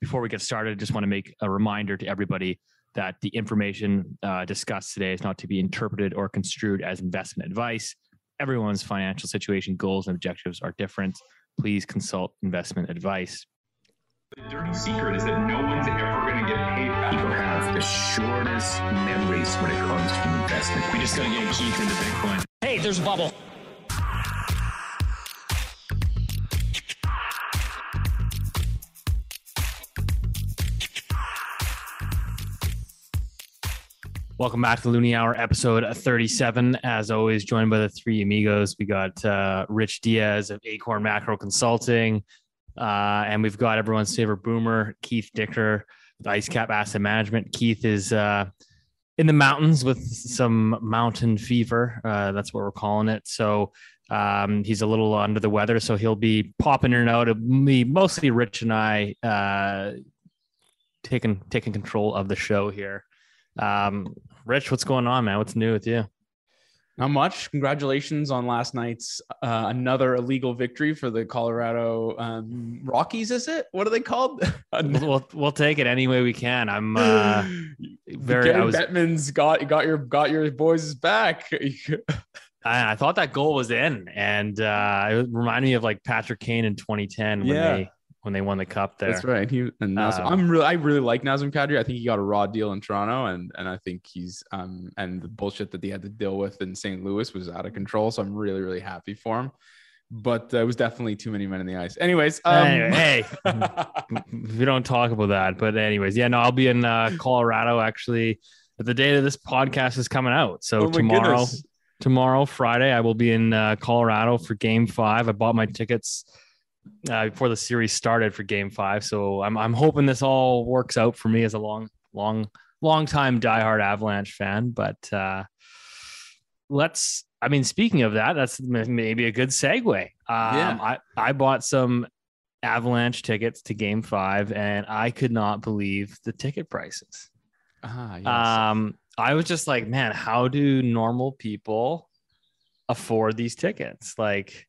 before we get started, I just want to make a reminder to everybody that the information uh, discussed today is not to be interpreted or construed as investment advice. Everyone's financial situation, goals, and objectives are different. Please consult investment advice. The dirty secret is that no one's ever going to get paid back. People have the shortest memories when it comes to investment. We just got to get Keith into Bitcoin. Hey, there's a bubble. Welcome back to Loonie Hour, episode 37. As always, joined by the three amigos. We got uh, Rich Dias of Acorn Macro Consulting, uh, and we've got everyone's favorite boomer, Keith Dicker with IceCap Asset Management. Keith is uh, in the mountains with some mountain fever. Uh, that's what we're calling it. So um, he's a little under the weather, so he'll be popping in and out of me, mostly Rich and I, uh, taking taking control of the show here. Um, Rich, what's going on, man? What's new with you? Not much. Congratulations on last night's uh, another illegal victory for the Colorado um, Rockies. Is it? What are they called? we'll, we'll, take it any way we can. I'm uh, very. Gary I was. Bettman's got got your got your boys back. I, I thought that goal was in, and uh, it reminded me of like Patrick Kane in 2010 when Yeah. they when they won the cup there. That's right. He and Nazem, Um, I'm really I really like Nazem Kadri. I think he got a raw deal in Toronto, and and I think he's um and the bullshit that he had to deal with in St. Louis was out of control. So I'm really really happy for him. But uh, it was definitely too many men in the ice. Anyways, um, Anyway, hey, we don't talk about that. But anyways, yeah, no, I'll be in uh, Colorado actually. The day that this podcast is coming out, so Oh tomorrow, goodness. tomorrow Friday, I will be in uh, Colorado for Game Five. I bought my tickets uh, before the series started for Game Five, so I'm I'm hoping this all works out for me as a long, long, long time diehard Avalanche fan. But uh, let's. I mean, speaking of that, that's maybe a good segue. Um, Yeah. I I bought some Avalanche tickets to Game Five, and I could not believe the ticket prices. Ah, yes. Um, I was just like, man, how do normal people afford these tickets? Like,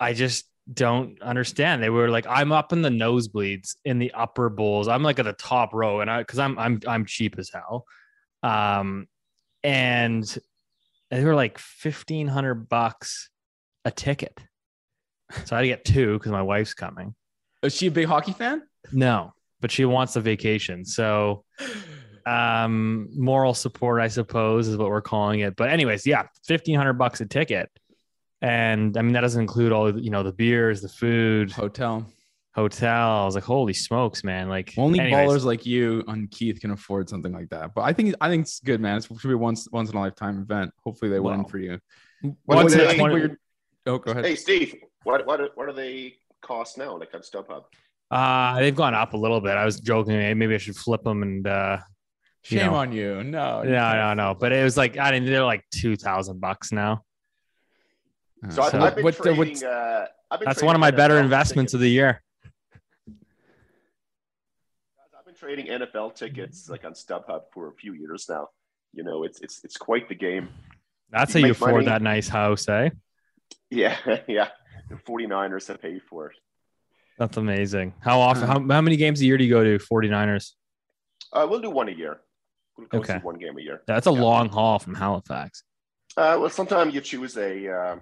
I just don't understand. They were like, I'm up in the nosebleeds in the upper bowls. I'm like at the top row, and I because I'm I'm I'm cheap as hell. Um, and they were like fifteen hundred bucks a ticket. So I had to get two because my wife's coming. Is she a big hockey fan? No, but she wants a vacation. So um moral support i suppose is what we're calling it but anyways yeah 1500 bucks a ticket and i mean that doesn't include all you know the beers the food Hotel. hotel i was like holy smokes man like Only anyways, ballers like you and Keith can afford something like that. But I think I think it's good, man. It should be a once once in a lifetime event. Hopefully they win Well, for you. What once do they- a think 20 what Oh, go ahead. Hey Steve, what what what do they cost now? Like on StubHub? uh they've gone up a little bit i was joking maybe i should flip them and uh you Shame know. on you. No, you no can't. no no but it was like i didn't they're like 2000 bucks now Uh, So, I, So I've been what- uh, trading. uh, I've been that's one of my better NFL investments of the year I've been trading NFL tickets like on StubHub for a few years now. You know, it's it's it's quite the game. that's You how you afford money. that nice house eh Yeah, yeah. The 49ers have paid for it. That's amazing. How often? Uh, How, how many games a year do you go to 49ers? Uh, we'll do one a year. We'll go Okay. one game a year. That's a Yeah. long haul from Halifax. Uh, well, sometimes you choose a, uh,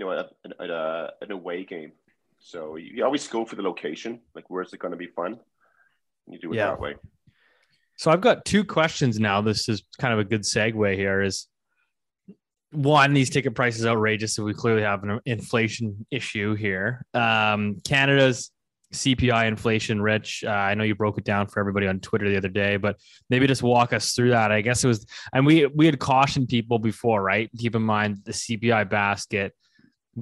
you know, a, a, a, an away game. So you, you always go for the location. Like, where's it going to be fun? You do it Yeah. that way. So I've got two questions now. This is kind of a good segue here. Is one, these ticket prices outrageous, so we clearly have an inflation issue here. Um, Canada's CPI inflation, Rich. Uh, I know you broke it down for everybody on Twitter the other day, but maybe just walk us through that. I guess it was, and we we had cautioned people before, right? Keep in mind the CPI basket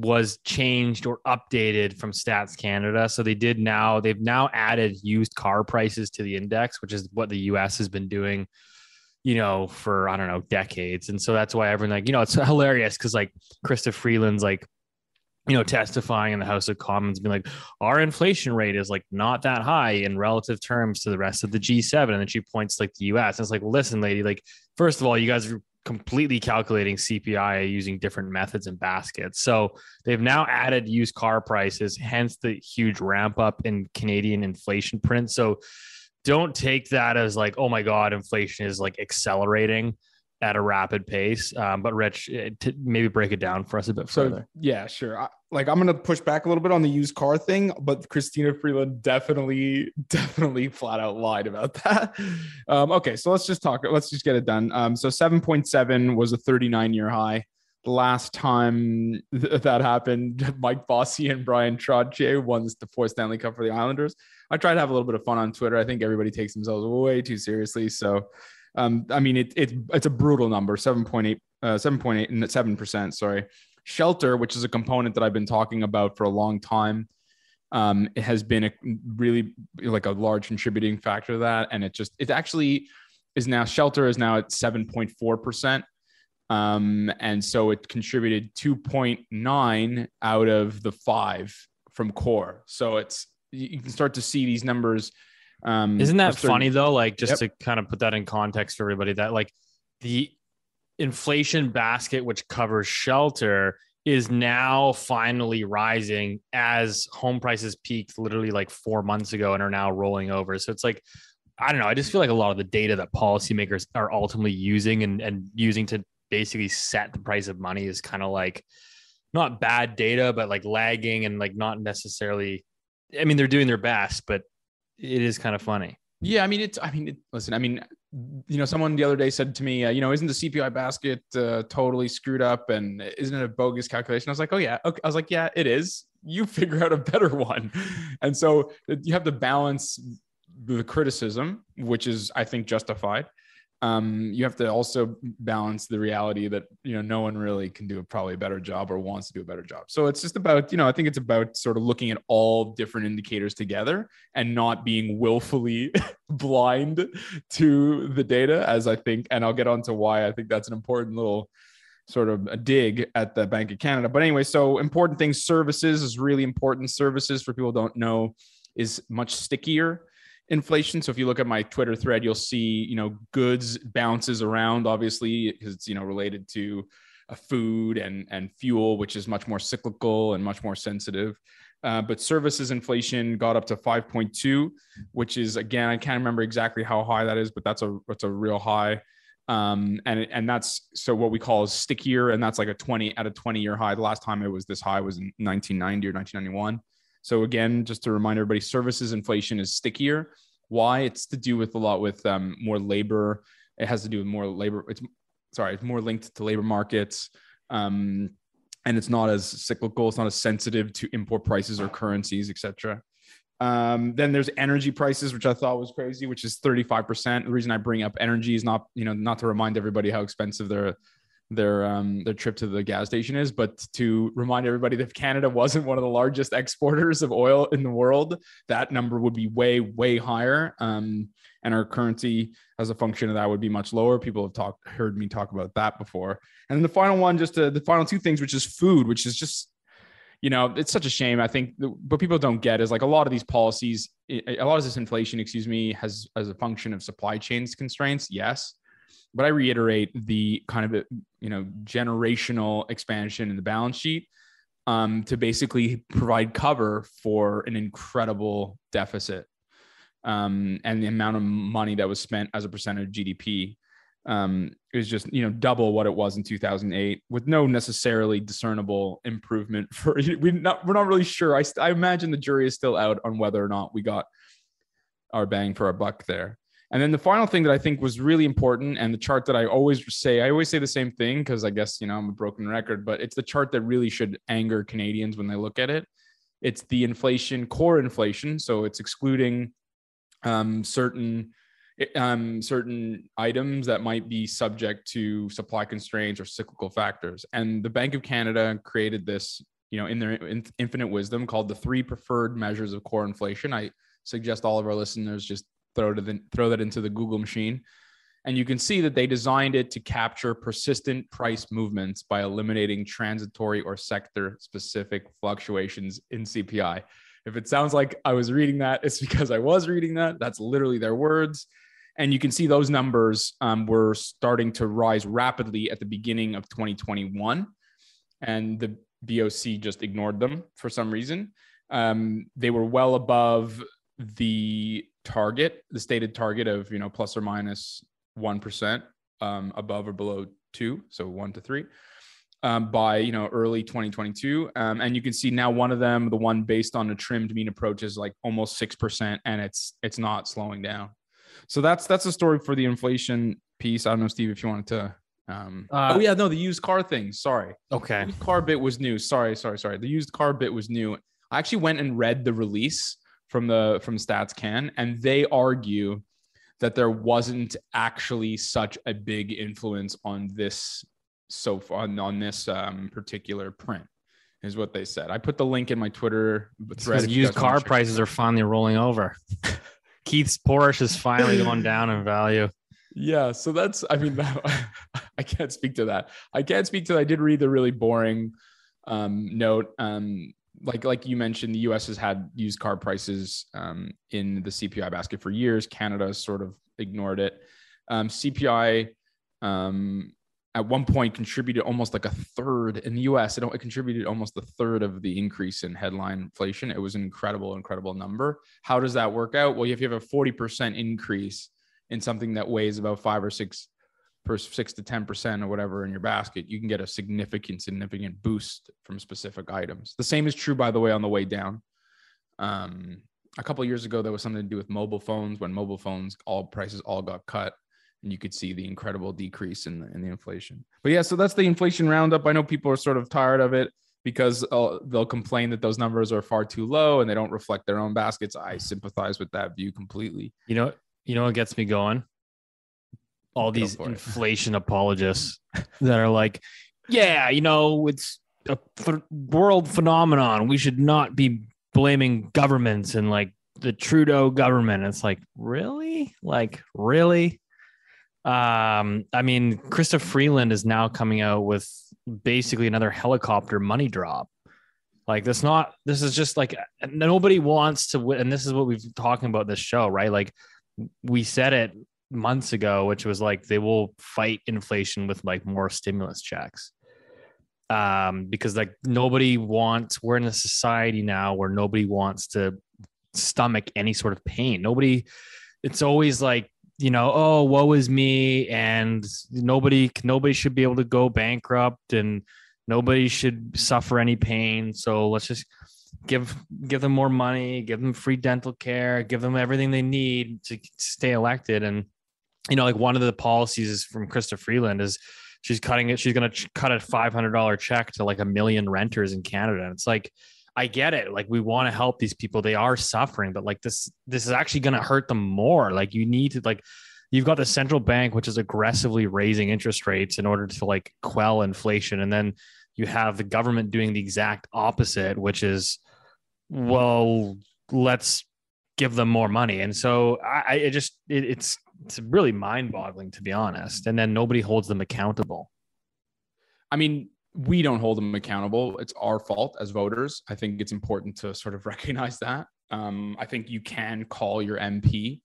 was changed or updated from Stats Canada. So they did now, they've now added used car prices to the index, which is what the US has been doing, you know, for I don't know, decades. And so that's why everyone like, you know, it's hilarious because like Chrystia Freeland's like, you know, testifying in the House of Commons, being like, our inflation rate is like not that high in relative terms to the rest of the G7. And then she points like the US. And it's like, listen, lady, like, first of all, you guys are completely calculating CPI using different methods and baskets. So they've now added used car prices, hence the huge ramp up in Canadian inflation print. So don't take that as like, oh my God, inflation is like accelerating at a rapid pace. Um, but Rich, eh, to maybe break it down for us a bit So further. yeah, sure. I, like I'm gonna push back a little bit on the used car thing, but Christina Freeland definitely, definitely flat out lied about that. Um, okay, so let's just talk. Let's just get it done. Um, so 7.7 was a 39 year high. The last time th- that happened, Mike Bossy and Bryan Trottier won the fourth Stanley Cup for the Islanders. I try to have a little bit of fun on Twitter. I think everybody takes themselves way too seriously. So, um, I mean, it, it it's a brutal number, 7.8, uh, 7.8, and 7%, sorry. Shelter, which is a component that I've been talking about for a long time, um, it has been a really like a large contributing factor to that. And it just, it actually is now, Shelter is now at 7.4%. Um, and so it contributed 2.9 out of the five from core. So it's, you can start to see these numbers. Um, Isn't that starting- funny though? Like just Yep. to kind of put that in context for everybody, that like the inflation basket, which covers shelter, is now finally rising as home prices peaked literally like four months ago and are now rolling over. So it's like, I don't know. I just feel like a lot of the data that policymakers are ultimately using and, and using to basically set the price of money is kind of like not bad data, but like lagging and like not necessarily. I mean, they're doing their best, but it is kind of funny. Yeah, I mean, it's. I mean, it, listen. I mean, you know, someone the other day said to me, uh, you know, isn't the CPI basket uh, totally screwed up and isn't it a bogus calculation? I was like, oh yeah, okay. I was like, yeah, it is. You figure out a better one, and so uh, you have to balance the criticism, which is, I think, justified. Um, you have to also balance the reality that you know no one really can do a probably better job or wants to do a better job. So it's just about you know I think it's about sort of looking at all different indicators together and not being willfully blind to the data as I think, and I'll get on to why I think that's an important little sort of a dig at the Bank of Canada. But anyway, so important things, services is really important. Services for people don't know is much stickier inflation. So if you look at my Twitter thread, you'll see, you know, goods bounces around, obviously, because it's, you know, related to uh, food and, and fuel, which is much more cyclical and much more sensitive. Uh, but services inflation got up to 5.2, which is again, I can't remember exactly how high that is, but that's a that's a real high. Um, and and that's so what we call is stickier, and that's like a 20 at a 20 year high. The last time it was this high was in 1990 or 1991. So again, just to remind everybody, services inflation is stickier. Why? It's to do with a lot with um, more labor. It has to do with more labor. It's sorry, it's more linked to labor markets. Um, and it's not as cyclical. It's not as sensitive to import prices or currencies, etc. Um, then there's energy prices, which I thought was crazy, which is 35%. The reason I bring up energy is not, you know, not to remind everybody how expensive their their um their trip to the gas station is, but to remind everybody that if Canada wasn't one of the largest exporters of oil in the world, that number would be way, way higher. Um, and our currency as a function of that would be much lower. People have talked heard me talk about that before. And then the final one, just to, the final two things, which is food, which is just you know, it's such a shame. I think, but people don't get is like a lot of these policies, a lot of this inflation, excuse me, has as a function of supply chains constraints. Yes, but I reiterate the kind of you know generational expansion in the balance sheet um, to basically provide cover for an incredible deficit um, and the amount of money that was spent as a percentage of GDP um, is just you know double what it was in 2008 with no necessarily discernible improvement for we not we're not really sure. I, I imagine the jury is still out on whether or not we got our bang for our buck there and then the final thing that I think was really important and the chart that I always say I always say the same thing because I guess you know I'm a broken record but it's the chart that really should anger Canadians when they look at it it's the inflation core inflation so it's excluding um, certain um, certain items that might be subject to supply constraints or cyclical factors. And the Bank of Canada created this, you know, in their in, infinite wisdom called the three preferred measures of core inflation. I suggest all of our listeners just throw it in, throw that into the Google machine. And you can see that they designed it to capture persistent price movements by eliminating transitory or sector specific fluctuations in CPI. If it sounds like I was reading that, it's because I was reading that. That's literally their words And you can see those numbers um, were starting to rise rapidly at the beginning of 2021. And the BOC just ignored them for some reason. Um, they were well above the target, the stated target of, you know, plus or minus 1 um, above or below two, so one to three. Um, by you know early 2022, um, and you can see now one of them, the one based on a trimmed mean approach, is like almost six percent, and it's it's not slowing down. So that's that's a story for the inflation piece. I don't know, Steve, if you wanted to. Um, Uh, oh yeah, no, the used car thing. Sorry, Okay. car bit was new. Sorry, sorry, sorry. The used car bit was new. I actually went and read the release from the from Stats Can, and they argue that there wasn't actually such a big influence on this so far on, on this um, particular print is what they said. I put the link in my Twitter thread. Used car prices are finally rolling over. Keith's Porsche is finally going down in value. Yeah, so that's I mean I can't speak to that. I can't speak to that. I did read the really boring um, note. Um, like like you mentioned, the U.S. has had used car prices um, in the CPI basket for years. Canada sort of ignored it. Um, CPI um, at one point contributed almost like a third in the U.S. It, it contributed almost a third of the increase in headline inflation. It was an incredible, incredible number. How does that work out? Well, if you have a forty percent increase in something that weighs about five or six per six to ten percent or whatever in your basket, you can get a significant, significant boost from specific items. The same is true, by the way, on the way down. Um, a couple years ago, there was something to do with mobile phones when mobile phones all prices all got cut, and you could see the incredible decrease in the in the inflation. But yeah, so that's the inflation roundup. I know people are sort of tired of it because uh, they'll complain that those numbers are far too low and they don't reflect their own baskets. I sympathize with that view completely. You know, you know what gets me going? All these it. inflation apologists that are like, yeah, you know, it's a world phenomenon. We should not be blaming governments and like the Trudeau government. It's like, really? Like, really? Um, I mean, Chrystia Freeland is now coming out with basically another helicopter money drop. Like that's not. This is just like nobody wants to and this is what we've talking about this show, right? Like we said it months ago, which was like they will fight inflation with like more stimulus checks. Um, because like nobody wants, we're in a society now where nobody wants to stomach any sort of pain. Nobody, it's always like, you know, oh, woe is me, and nobody, nobody should be able to go bankrupt, and nobody should suffer any pain. So let's just give give them more money, give them free dental care, give them everything they need to stay elected. And you know, like one of the policies is from Chrystia Freeland is she's cutting it. She's going to cut a five hundred dollar check to like a million renters in Canada. And it's like, I get it. Like we want to help these people. They are suffering, but like this, this is actually going to hurt them more. Like you need to like. You've got the central bank, which is aggressively raising interest rates in order to like quell inflation, and then you have the government doing the exact opposite, which is, well, let's give them more money. And so I, I just it, it's it's really mind boggling to be honest. And then nobody holds them accountable. I mean, we don't hold them accountable. It's our fault as voters. I think it's important to sort of recognize that. Um, I think you can call your MP.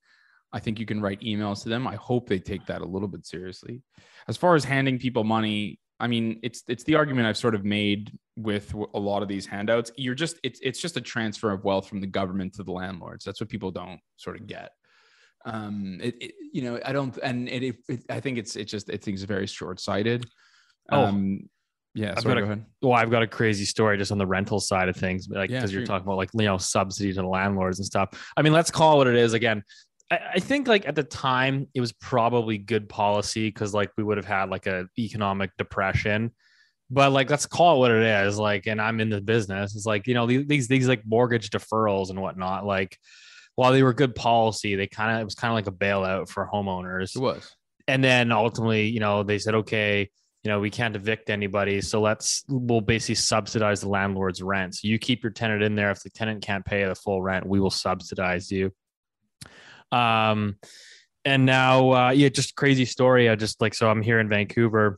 I think you can write emails to them. I hope they take that a little bit seriously. As far as handing people money, I mean, it's it's the argument I've sort of made with a lot of these handouts. You're just it's it's just a transfer of wealth from the government to the landlords. That's what people don't sort of get. Um, it, it you know I don't and it, it, it I think it's it's just it it's very short sighted. Oh. Um, yeah, I've sorry, got a- ahead. Well, I've got a crazy story just on the rental side of things, like Yeah, because you're talking about like you know subsidy to the landlords and stuff. I mean, let's call it what it is. Again, I, I think like at the time it was probably good policy because like we would have had like a economic depression. But like, let's call it what it is. Like, and I'm in the business. It's like you know these these, these like mortgage deferrals and whatnot. Like, while they were good policy, they kind of it was kind of like a bailout for homeowners It was. and then ultimately, you know, they said, okay, you know, we can't evict anybody, so let's we'll basically subsidize the landlord's rent. So you keep your tenant in there. If the tenant can't pay the full rent, we will subsidize you. Um, and now, uh, yeah, just crazy story. I just like so I'm here in Vancouver.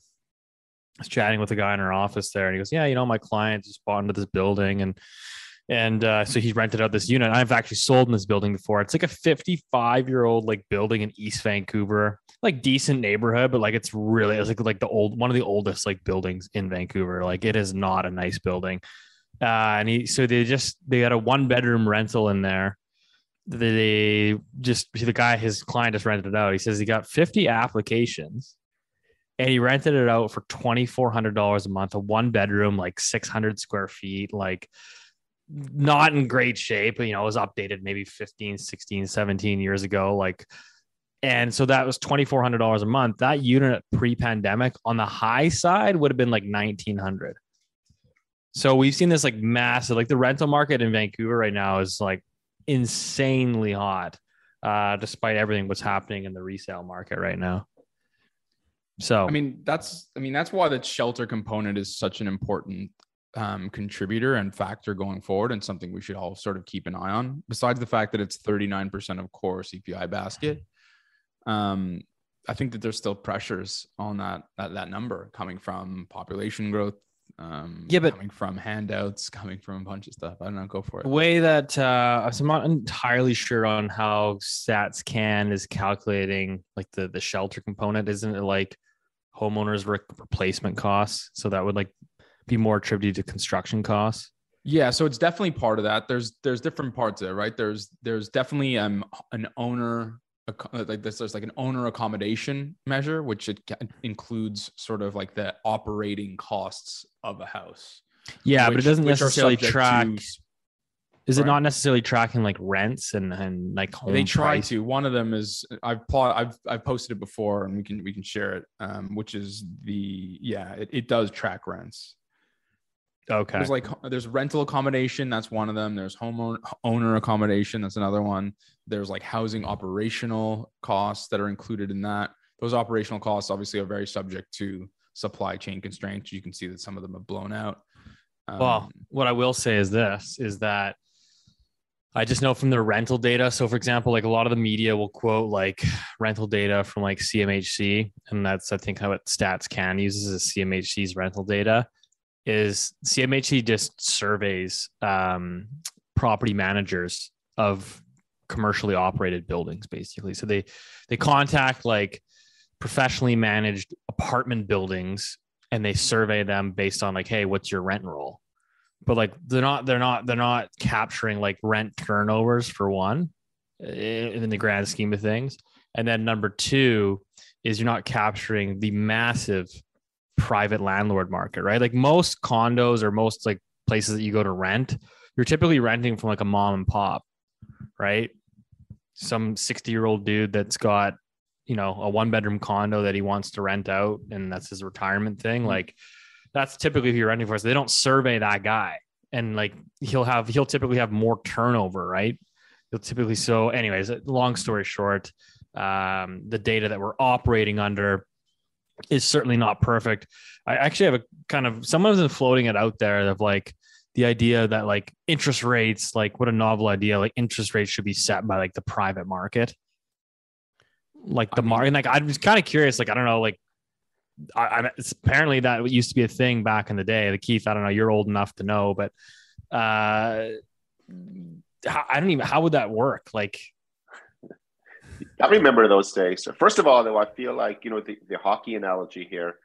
I was chatting with a guy in our office there, and he goes, "Yeah, you know, my client just bought into this building, and And uh, so he rented out this unit. I've actually sold in this building before. It's like a 55 year old like building in East Vancouver, like decent neighborhood, but like it's really it's like like the old one of the oldest like buildings in Vancouver. Like it is not a nice building. Uh, and he so they just they had a one bedroom rental in there. They just the guy his client just rented it out. He says he got 50 applications and he rented it out for $2400 a month a one bedroom like 600 square feet like not in great shape you know it was updated maybe 15 16 17 years ago like and so that was $2400 a month. That unit pre-pandemic on the high side would have been like 1900 so we've seen this like massive like the rental market in vancouver right now is like insanely hot uh despite everything what's happening in the resale market right now. So I mean, that's I mean that's why the shelter component is such an important um, contributor and factor going forward, and something we should all sort of keep an eye on. Besides the fact that it's 39% of core CPI basket, um, I think that there's still pressures on that that, that number coming from population growth. Um, Yeah, but- coming from handouts, coming from a bunch of stuff. I don't know. Go for the it. way that uh I'm not entirely sure on how stats can is calculating like the the shelter component isn't it like homeowners re- replacement costs so that would like be more attributed to construction costs Yeah, so it's definitely part of that. There's there's different parts there, right? There's there's definitely um an owner like this there's like an owner accommodation measure which it includes sort of like the operating costs of a house. yeah but it doesn't necessarily track to- is it Right. not necessarily tracking like rents and and like home they try price? to. One of them is I've plot I've I've posted it before and we can we can share it. Um, which is the yeah, it, it does track rents. Okay There's like there's rental accommodation, that's one of them. There's homeowner owner accommodation, that's another one. There's like housing operational costs that are included in that. Those operational costs obviously are very subject to supply chain constraints. You can see that some of them have blown out. Um, Well, what I will say is this is that I just know from the rental data. So, for example, like a lot of the media will quote like rental data from like CMHC, and that's I think how it Stats Can uses is CMHC's rental data. Is CMHC just surveys um, property managers of commercially operated buildings, basically. So they they contact like professionally managed apartment buildings and they survey them based on like, hey, what's your rent roll? But like they're not they're not they're not capturing like rent turnovers for one in the grand scheme of things. And then number two is you're not capturing the massive private landlord market, right? Like most condos or most like places that you go to rent, you're typically renting from like a mom and pop, right? Some 60 year old dude that's got, you know, a one bedroom condo that he wants to rent out and that's his retirement thing. Like that's typically who you're renting for. So they don't survey that guy. And like he'll have, he'll typically have more turnover, right? He'll typically, so, anyways, long story short, um, the data that we're operating under is certainly not perfect. I actually have a kind of someone's been floating it out there of like the idea that like interest rates, like what a novel idea, like interest rates should be set by like the private market. Like the I mean- market, like I was kind of curious, like I don't know, like I, I it's apparently that used to be a thing back in the day. The Keith, I don't know, you're old enough to know, but uh, I don't even how would that work? Like, I remember those days. First of all, though, I feel like you know the, the hockey analogy here.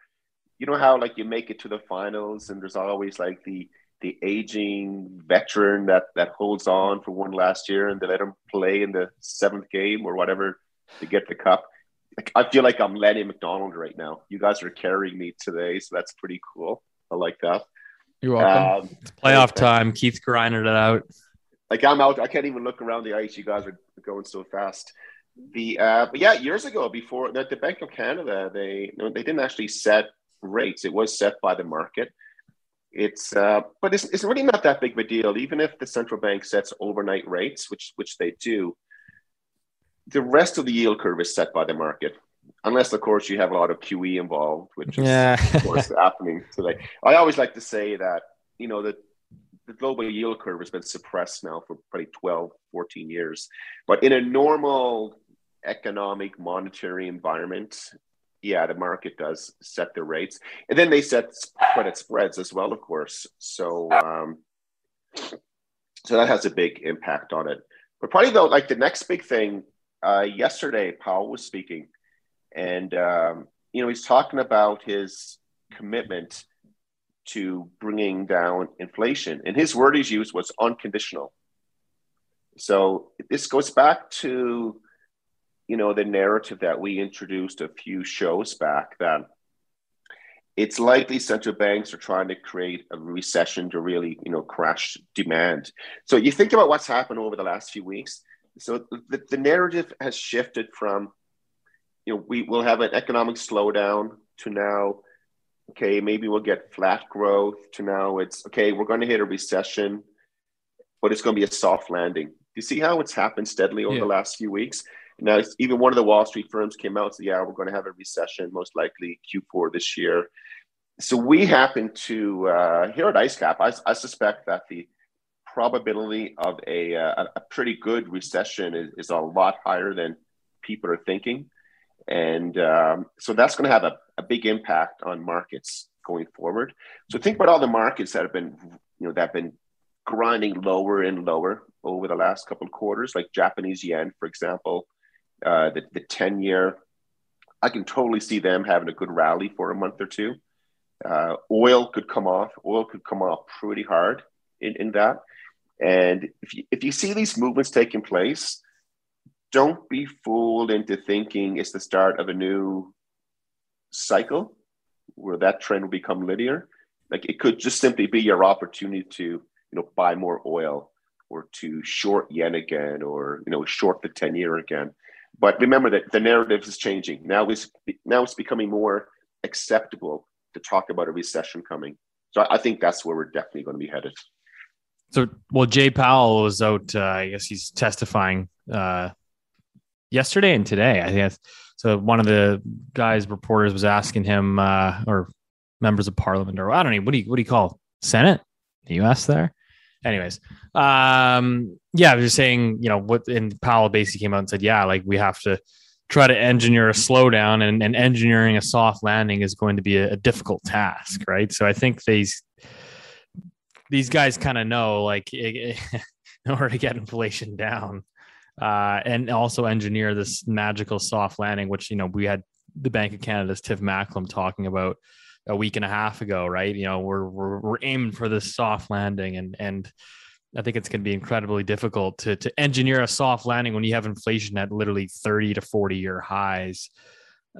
You know how like you make it to the finals, and there's always like the the aging veteran that that holds on for one last year, and they let him play in the seventh game or whatever to get the cup. Like, I feel like I'm Lanny McDonald right now. You guys are carrying me today, so that's pretty cool. I like that. You're welcome. Um, playoff time. Keith's grinding it out. like I'm out. I can't even look around the ice. You guys are going so fast. The uh, but yeah, years ago, before the, the Bank of Canada, they they didn't actually set rates. It was set by the market. It's uh, but it's, it's really not that big of a deal. Even if the central bank sets overnight rates, which which they do, the rest of the yield curve is set by the market, unless of course you have a lot of QE involved, which is Yeah. of course happening today. I always like to say that you know that the global yield curve has been suppressed now for probably 12, 14 years. But in a normal economic monetary environment, yeah, the market does set the rates. And then they set credit spreads as well, of course. So, um, so that has a big impact on it. But probably though, like the next big thing, uh, yesterday Powell was speaking, and um, you know he's talking about his commitment to bringing down inflation, and his word he's used was unconditional. So this goes back to you know the narrative that we introduced a few shows back that it's likely central banks are trying to create a recession to really, you know, crash demand. So you think about what's happened over the last few weeks. So the, the narrative has shifted from, you know, we will have an economic slowdown to now, okay, maybe we'll get flat growth to now it's okay, we're going to hit a recession, but it's going to be a soft landing. Do you see how it's happened steadily over yeah. the last few weeks? Now, even one of the Wall Street firms came out and said, yeah, we're going to have a recession, most likely Q4 this year so we happen to uh, here at IceCap. I, I, suspect that the probability of a, uh, a pretty good recession is, is, a lot higher than people are thinking, and um, so that's going to have a, a, big impact on markets going forward. So think about all the markets that have been you know that have been grinding lower and lower over the last couple of quarters, like Japanese yen, for example, uh, the the ten year. I can totally see them having a good rally for a month or two. Uh, oil could come off. Oil could come off pretty hard in, in that. And if you, if you see these movements taking place, don't be fooled into thinking it's the start of a new cycle where that trend will become linear. Like it could just simply be your opportunity to, you know, buy more oil or to short yen again or, you know, short the 10 year again. But remember that the narrative is changing. Now it's, now it's becoming more acceptable to talk about a recession coming. So I think that's where we're definitely going to be headed. So, well, Jay Powell was out. Uh, I guess he's testifying uh, yesterday and today. I think so. One of the guys, reporters, was asking him, uh, or members of Parliament, or I don't know, what do you what do you call Senate, the U.S. there? Anyways, um, yeah, I was just saying, you know, what, and Powell basically came out and said, yeah, like we have to try to engineer a slowdown and, and engineering a soft landing is going to be a, a difficult task, right? So I think these these guys kind of know like in order to get inflation down uh, and also engineer this magical soft landing, which you know we had the Bank of Canada's Tiff Macklem talking about a week and a half ago, right? You know, we're we're, we're aiming for this soft landing and and I think it's going to be incredibly difficult to to engineer a soft landing when you have inflation at literally 30 to 40 year highs.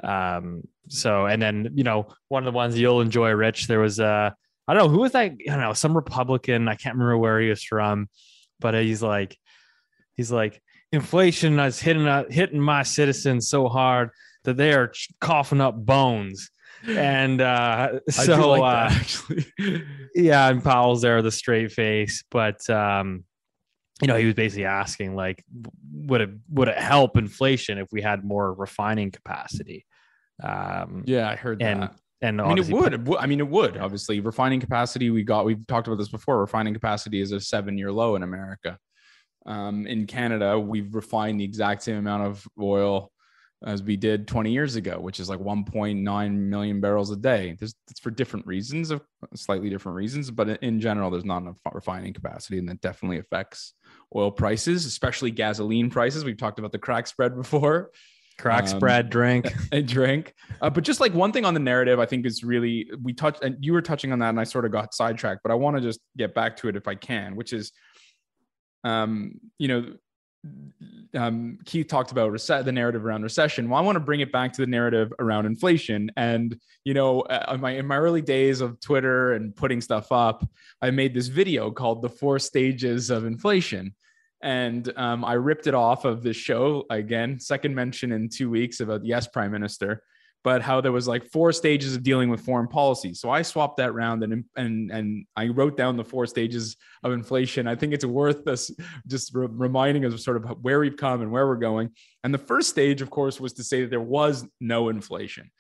Um, so and then you know one of the ones you'll enjoy, Rich. There was a I don't know who was that. I don't know some Republican. I can't remember where he was from, but he's like he's like inflation is hitting uh, hitting my citizens so hard that they are coughing up bones and uh, so like uh, actually, yeah, and Powell's there, the straight face, but um, you know, he was basically asking like, would it would it help inflation if we had more refining capacity? Um, yeah, I heard and, that. And I mean, it would. It I mean, it would. Obviously, refining capacity. We got. We've talked about this before. Refining capacity is a seven-year low in America. Um, in Canada, we've refined the exact same amount of oil as we did 20 years ago, which is like 1.9 million barrels a day. There's, it's for different reasons, of slightly different reasons, but in general, there's not enough refining capacity, and that definitely affects oil prices, especially gasoline prices. We've talked about the crack spread before. Crack um, spread, drink, a drink. Uh, but just like one thing on the narrative, I think is really we touched, and you were touching on that, and I sort of got sidetracked. But I want to just get back to it if I can, which is, um, you know, um, Keith talked about rece- the narrative around recession. Well, I want to bring it back to the narrative around inflation. And you know, uh, in my in my early days of Twitter and putting stuff up, I made this video called "The Four Stages of Inflation," and um, I ripped it off of this show again. Second mention in two weeks about yes, Prime Minister but how there was like four stages of dealing with foreign policy. So I swapped that round and and and I wrote down the four stages of inflation. I think it's worth us just re- reminding us of sort of where we've come and where we're going. And the first stage, of course, was to say that there was no inflation.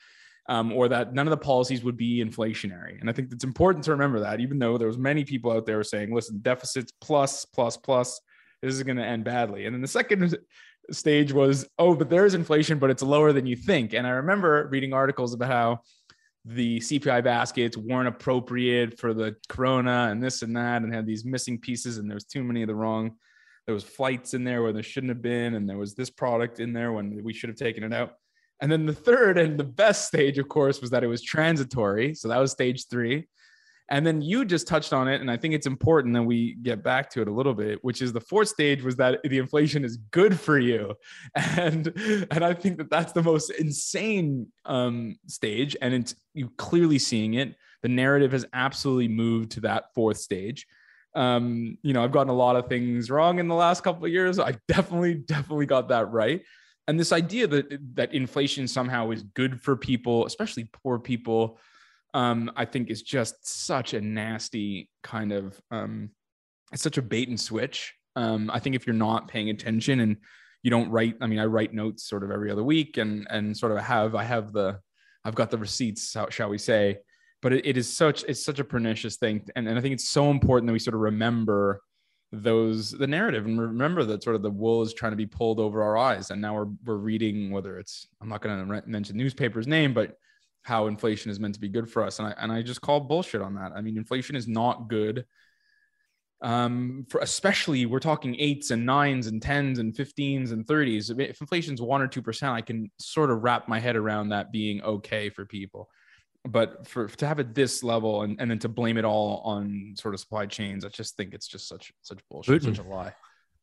Um, or that none of the policies would be inflationary. And I think it's important to remember that, even though there was many people out there saying, listen, deficits plus, plus, plus, this is going to end badly. And then the second stage was, oh, but there is inflation, but it's lower than you think. And I remember reading articles about how the CPI baskets weren't appropriate for the corona and this and that, and had these missing pieces, and there was too many of the wrong. There was flights in there where there shouldn't have been, and there was this product in there when we should have taken it out. And then the third and the best stage, of course, was that it was transitory. So that was stage three. And then you just touched on it, and I think it's important that we get back to it a little bit, which is the fourth stage was that the inflation is good for you, and and I think that that's the most insane um, stage, and it's you clearly seeing it. The narrative has absolutely moved to that fourth stage. Um, you know, I've gotten a lot of things wrong in the last couple of years. I definitely, definitely got that right. And this idea that that inflation somehow is good for people, especially poor people, um, I think is just such a nasty kind of um, it's such a bait and switch. Um, I think if you're not paying attention and you don't write, I mean, I write notes sort of every other week and and sort of have I have the I've got the receipts, shall we say? But it, it is such it's such a pernicious thing, and, and I think it's so important that we sort of remember those the narrative and remember that sort of the wool is trying to be pulled over our eyes and now we're we're reading whether it's i'm not going to mention newspaper's name but how inflation is meant to be good for us. And I, and I just call bullshit on that. I mean, inflation is not good. Um, for especially we're talking eights and nines and tens and 15s and 30s. If inflation's one or two percent, I can sort of wrap my head around that being okay for people. But for to have it this level and, and then to blame it all on sort of supply chains, I just think it's just such such bullshit, Putin. such a lie.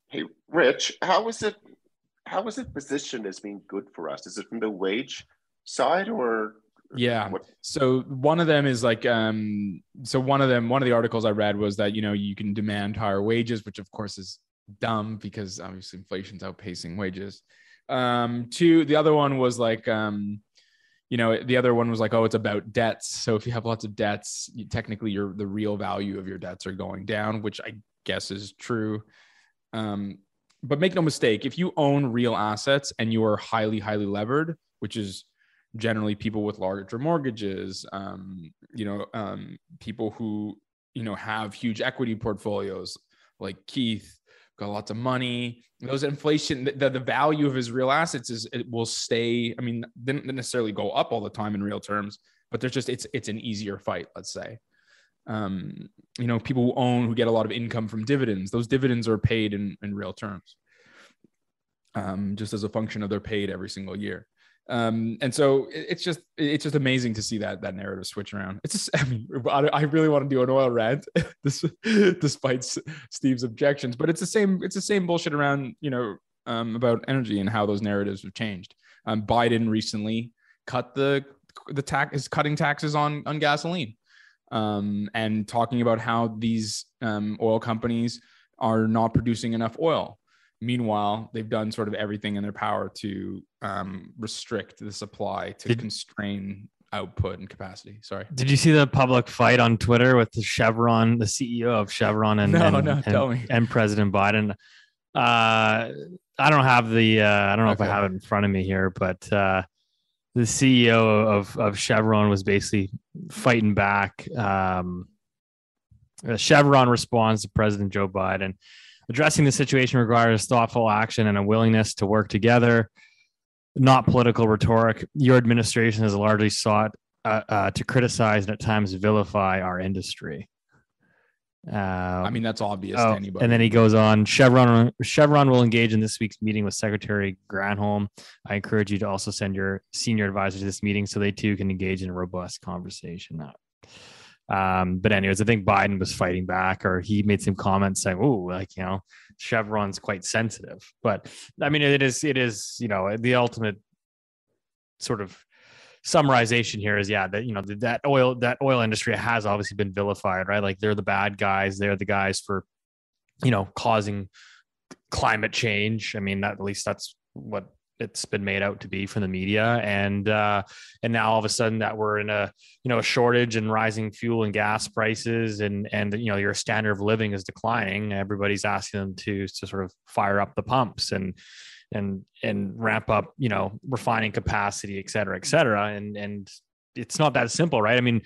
Hey, Rich, how is it how is it positioned as being good for us? Is it from the wage side or yeah. so one of them is like um so one of them one of the articles i read was that you know you can demand higher wages which of course is dumb because obviously inflation's outpacing wages. Um two the other one was like um you know the other one was like oh it's about debts. So if you have lots of debts you, technically your the real value of your debts are going down which i guess is true. Um but make no mistake if you own real assets and you are highly highly levered which is generally people with larger mortgages, um, you know, um, people who, you know, have huge equity portfolios like Keith, got lots of money. Those inflation, the, the value of his real assets is it will stay. I mean, didn't necessarily go up all the time in real terms, but there's just it's it's an easier fight, let's say. Um, you know, people who own who get a lot of income from dividends, those dividends are paid in, in real terms. Um, just as a function of they're paid every single year. Um, and so it's just it's just amazing to see that that narrative switch around. It's just I mean I really want to do an oil rant, despite Steve's objections, but it's the same it's the same bullshit around you know um, about energy and how those narratives have changed. Um, Biden recently cut the the tax is cutting taxes on on gasoline, um, and talking about how these um, oil companies are not producing enough oil Meanwhile, they've done sort of everything in their power to um, restrict the supply to Did, constrain output and capacity. Sorry. Did you see the public fight on Twitter with the Chevron, the CEO of Chevron, and no, and, no, tell and, me. and President Biden? Uh, I don't have the. Uh, I don't know okay. if I have it in front of me here, but uh, the CEO of of Chevron was basically fighting back. Um, Chevron responds to President Joe Biden Addressing the situation requires thoughtful action and a willingness to work together, not political rhetoric. Your administration has largely sought uh, uh, to criticize and at times vilify our industry. Um, I mean, that's obvious oh, to anybody. And then he goes on Chevron, Chevron will engage in this week's meeting with Secretary Granholm. I encourage you to also send your senior advisor to this meeting so they too can engage in a robust conversation. Um, but anyways, I think Biden was fighting back, or he made some comments saying, "Oh, like you know, Chevron's quite sensitive." But I mean, it is it is you know the ultimate sort of summarization here is yeah that you know that oil that oil industry has obviously been vilified, right? Like they're the bad guys, they're the guys for you know causing climate change. I mean, that, at least that's what it's been made out to be from the media. And uh and now all of a sudden that we're in a you know a shortage and rising fuel and gas prices and and you know your standard of living is declining. Everybody's asking them to to sort of fire up the pumps and and and ramp up you know refining capacity et cetera et cetera. And and it's not that simple right? I mean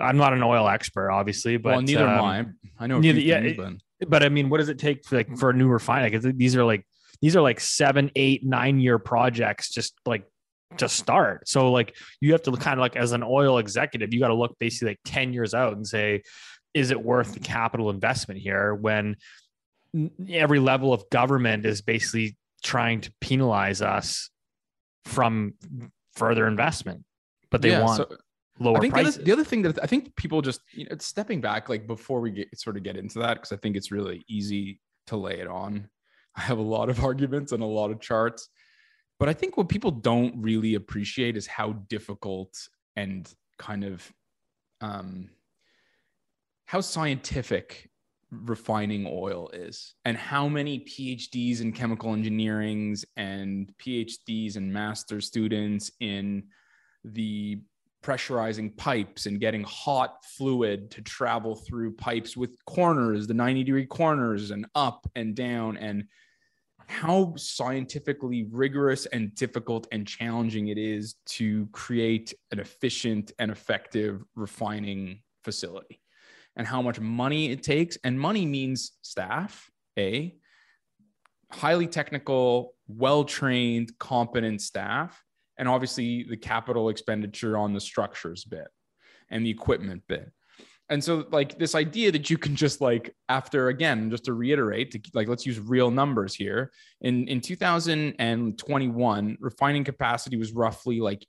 i'm not an oil expert obviously but well, neither um, am i. I know neither, yeah, things, but. but i mean what does it take for like for a new refinery like these are like these are like seven, eight, nine year projects, just like to start. So like you have to kind of like as an oil executive, you got to look basically like 10 years out and say, is it worth the capital investment here when every level of government is basically trying to penalize us from further investment, but they Yeah, want so- lower I think the prices. other, the other thing that I think people just you know stepping back like before we get sort of get into that because I think it's really easy to lay it on. I have a lot of arguments and a lot of charts, but I think what people don't really appreciate is how difficult and kind of um, how scientific refining oil is and how many PhDs in chemical engineerings and PhDs and master students in the pressurizing pipes and getting hot fluid to travel through pipes with corners, the 90 degree corners, and up and down, and how scientifically rigorous and difficult and challenging it is to create an efficient and effective refining facility, and how much money it takes. And money means staff, A, highly technical, well trained, competent staff and obviously the capital expenditure on the structures bit and the equipment bit. And so like this idea that you can just like after again just to reiterate to, like let's use real numbers here in in 2021 refining capacity was roughly like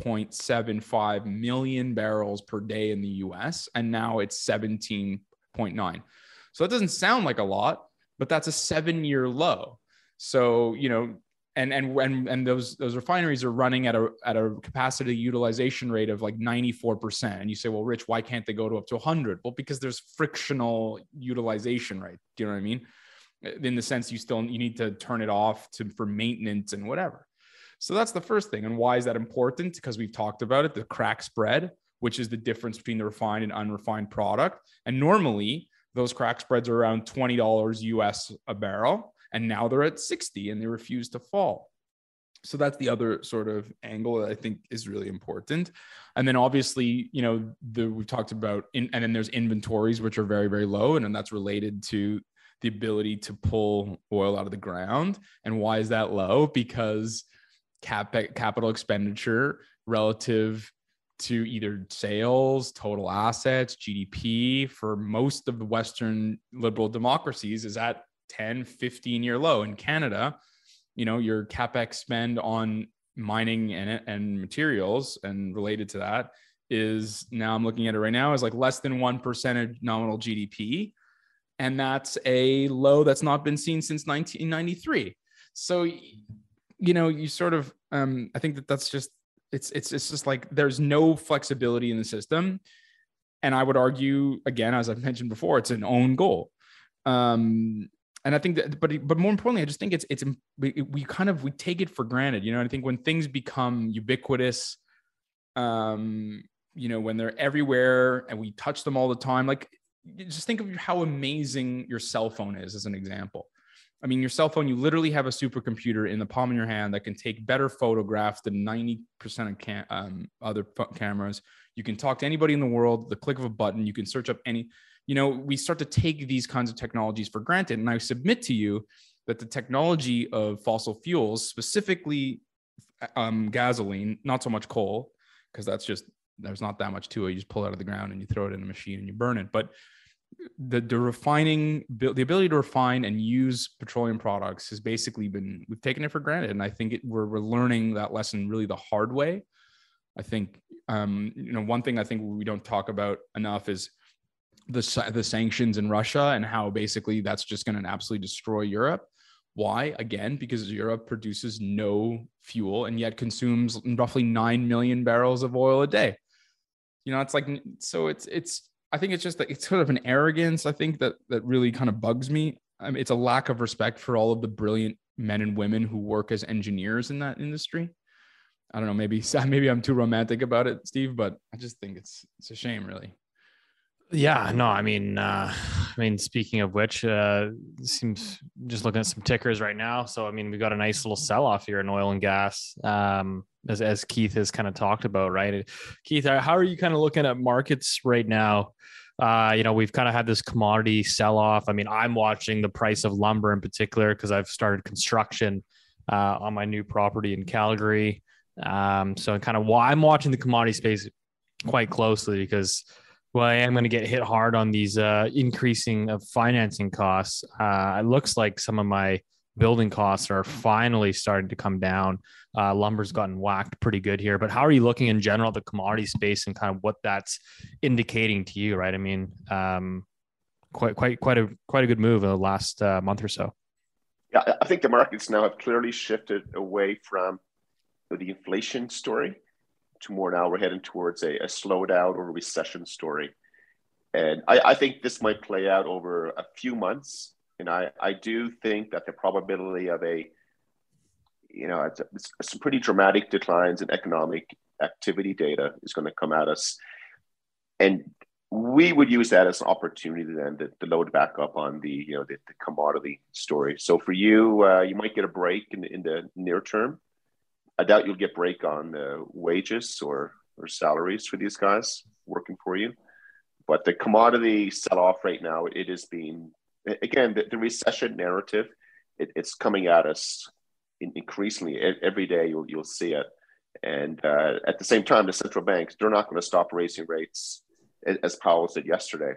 8.75 million barrels per day in the US and now it's 17.9. So that doesn't sound like a lot, but that's a 7-year low. So, you know, and and and and those those refineries are running at a at a capacity utilization rate of like 94% and you say well rich why can't they go to up to 100 well because there's frictional utilization right do you know what i mean? In the sense you still you need to turn it off to for maintenance and whatever. So that's the first thing. And why is that important? Because we've talked about it the crack spread which is the difference between the refined and unrefined product. And normally those crack spreads are around $20 us a barrel and now they're at 60 and they refuse to fall. So that's the other sort of angle that i think is really important. And then obviously you know the we've talked about in, and then there's inventories which are very very low and, and that's related to the ability to pull oil out of the ground. And why is that low? Because cap capital expenditure relative to either sales, total assets, GDP for most of the Western liberal democracies is at 10, 15 year low. In Canada, you know, your capex spend on mining and, and materials and related to that is now I'm looking at it right now is like less than 1% of nominal GDP. And that's a low that's not been seen since 1993. So, you know, you sort of, um, I think that that's just, it's, it's, it's just like there's no flexibility in the system. And I would argue, again, as I've mentioned before, it's an own goal. Um, and I think that, but but more importantly, I just think it's it's we, kind of we take it for granted, you know. I think when things become ubiquitous, um, you know, when they're everywhere and we touch them all the time, like just think of how amazing your cell phone is as an example. I mean, your cell phone, you literally have a supercomputer in the palm of your hand that can take better photographs than 90% of cam- um, other cameras. You can talk to anybody in the world, the click of a button. You can search up any, you know, we start to take these kinds of technologies for granted. And I submit to you that the technology of fossil fuels, specifically um, gasoline, not so much coal, because that's just, there's not that much to it. You just pull it out of the ground and you throw it in a machine and you burn it. But the, the refining, the ability to refine and use petroleum products has basically been, we've taken it for granted. And I think it, we're, we're learning that lesson really the hard way. I think, um, you know, one thing I think we don't talk about enough is the, the sanctions in Russia and how basically that's just going to absolutely destroy Europe. Why? Again, because Europe produces no fuel and yet consumes roughly 9 million barrels of oil a day. You know, it's like, so it's, it's, I think it's just that it's sort of an arrogance. I think that, that really kind of bugs me. I mean, it's a lack of respect for all of the brilliant men and women who work as engineers in that industry. I don't know, maybe, maybe I'm too romantic about it, Steve, but I just think it's, it's a shame really. Yeah, no, I mean, uh, I mean, speaking of which, uh, seems just looking at some tickers right now. So, I mean, we've got a nice little sell off here in oil and gas, um, as, as Keith has kind of talked about, right? Keith, how are you kind of looking at markets right now? Uh, you know, we've kind of had this commodity sell off. I mean, I'm watching the price of lumber in particular because I've started construction uh, on my new property in Calgary. Um, so kind of why I'm watching the commodity space quite closely because well, I am going to get hit hard on these uh, increasing of financing costs. Uh, it looks like some of my building costs are finally starting to come down. Uh, lumber's gotten whacked pretty good here, but how are you looking in general at the commodity space and kind of what that's indicating to you? Right, I mean, um, quite quite quite a quite a good move in the last uh, month or so. Yeah, I think the markets now have clearly shifted away from the inflation story to more now we're heading towards a, a slowdown or a recession story. And I, I, think this might play out over a few months. And I, I do think that the probability of a, you know, it's, it's some pretty dramatic declines in economic activity data is going to come at us. And we would use that as an opportunity then to, to load back up on the, you know, the, the commodity story. So for you, uh, you might get a break in, in the near term I doubt you'll get break on uh, wages or or salaries for these guys working for you. But the commodity sell off right now, it is being again the, the recession narrative. It, it's coming at us increasingly every day. You'll you'll see it, and uh, at the same time, the central banks they're not going to stop raising rates, as Powell said yesterday.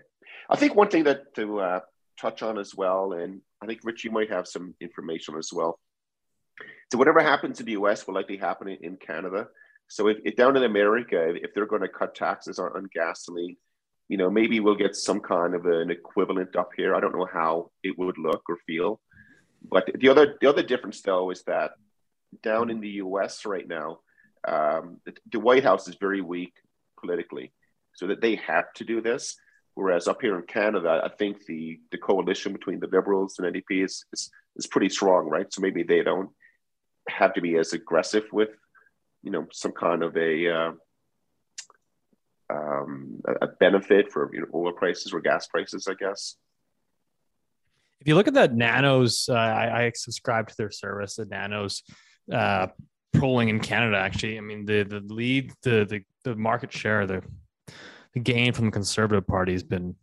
I think one thing that to uh, touch on as well, and I think Rich, you might have some information as well so whatever happens in the US will likely happen in Canada. So if, if down in America, if they're going to cut taxes on, on gasoline, you know, maybe we'll get some kind of an equivalent up here. I don't know how it would look or feel. But the other the other difference though is that down in the U.S. right now, um, the, the, White House is very weak politically, so that they have to do this. Whereas up here in Canada, I think the the coalition between the Liberals and NDP is is, is pretty strong, right? So maybe they don't have to be as aggressive with, you know, some kind of a uh, um, a benefit for you know, oil prices or gas prices, I guess. If you look at the Nanos, uh, I, I, subscribe to their service. The Nanos uh, polling in Canada, actually, I mean the the lead, the the, the market share, the the gain from the Conservative Party has been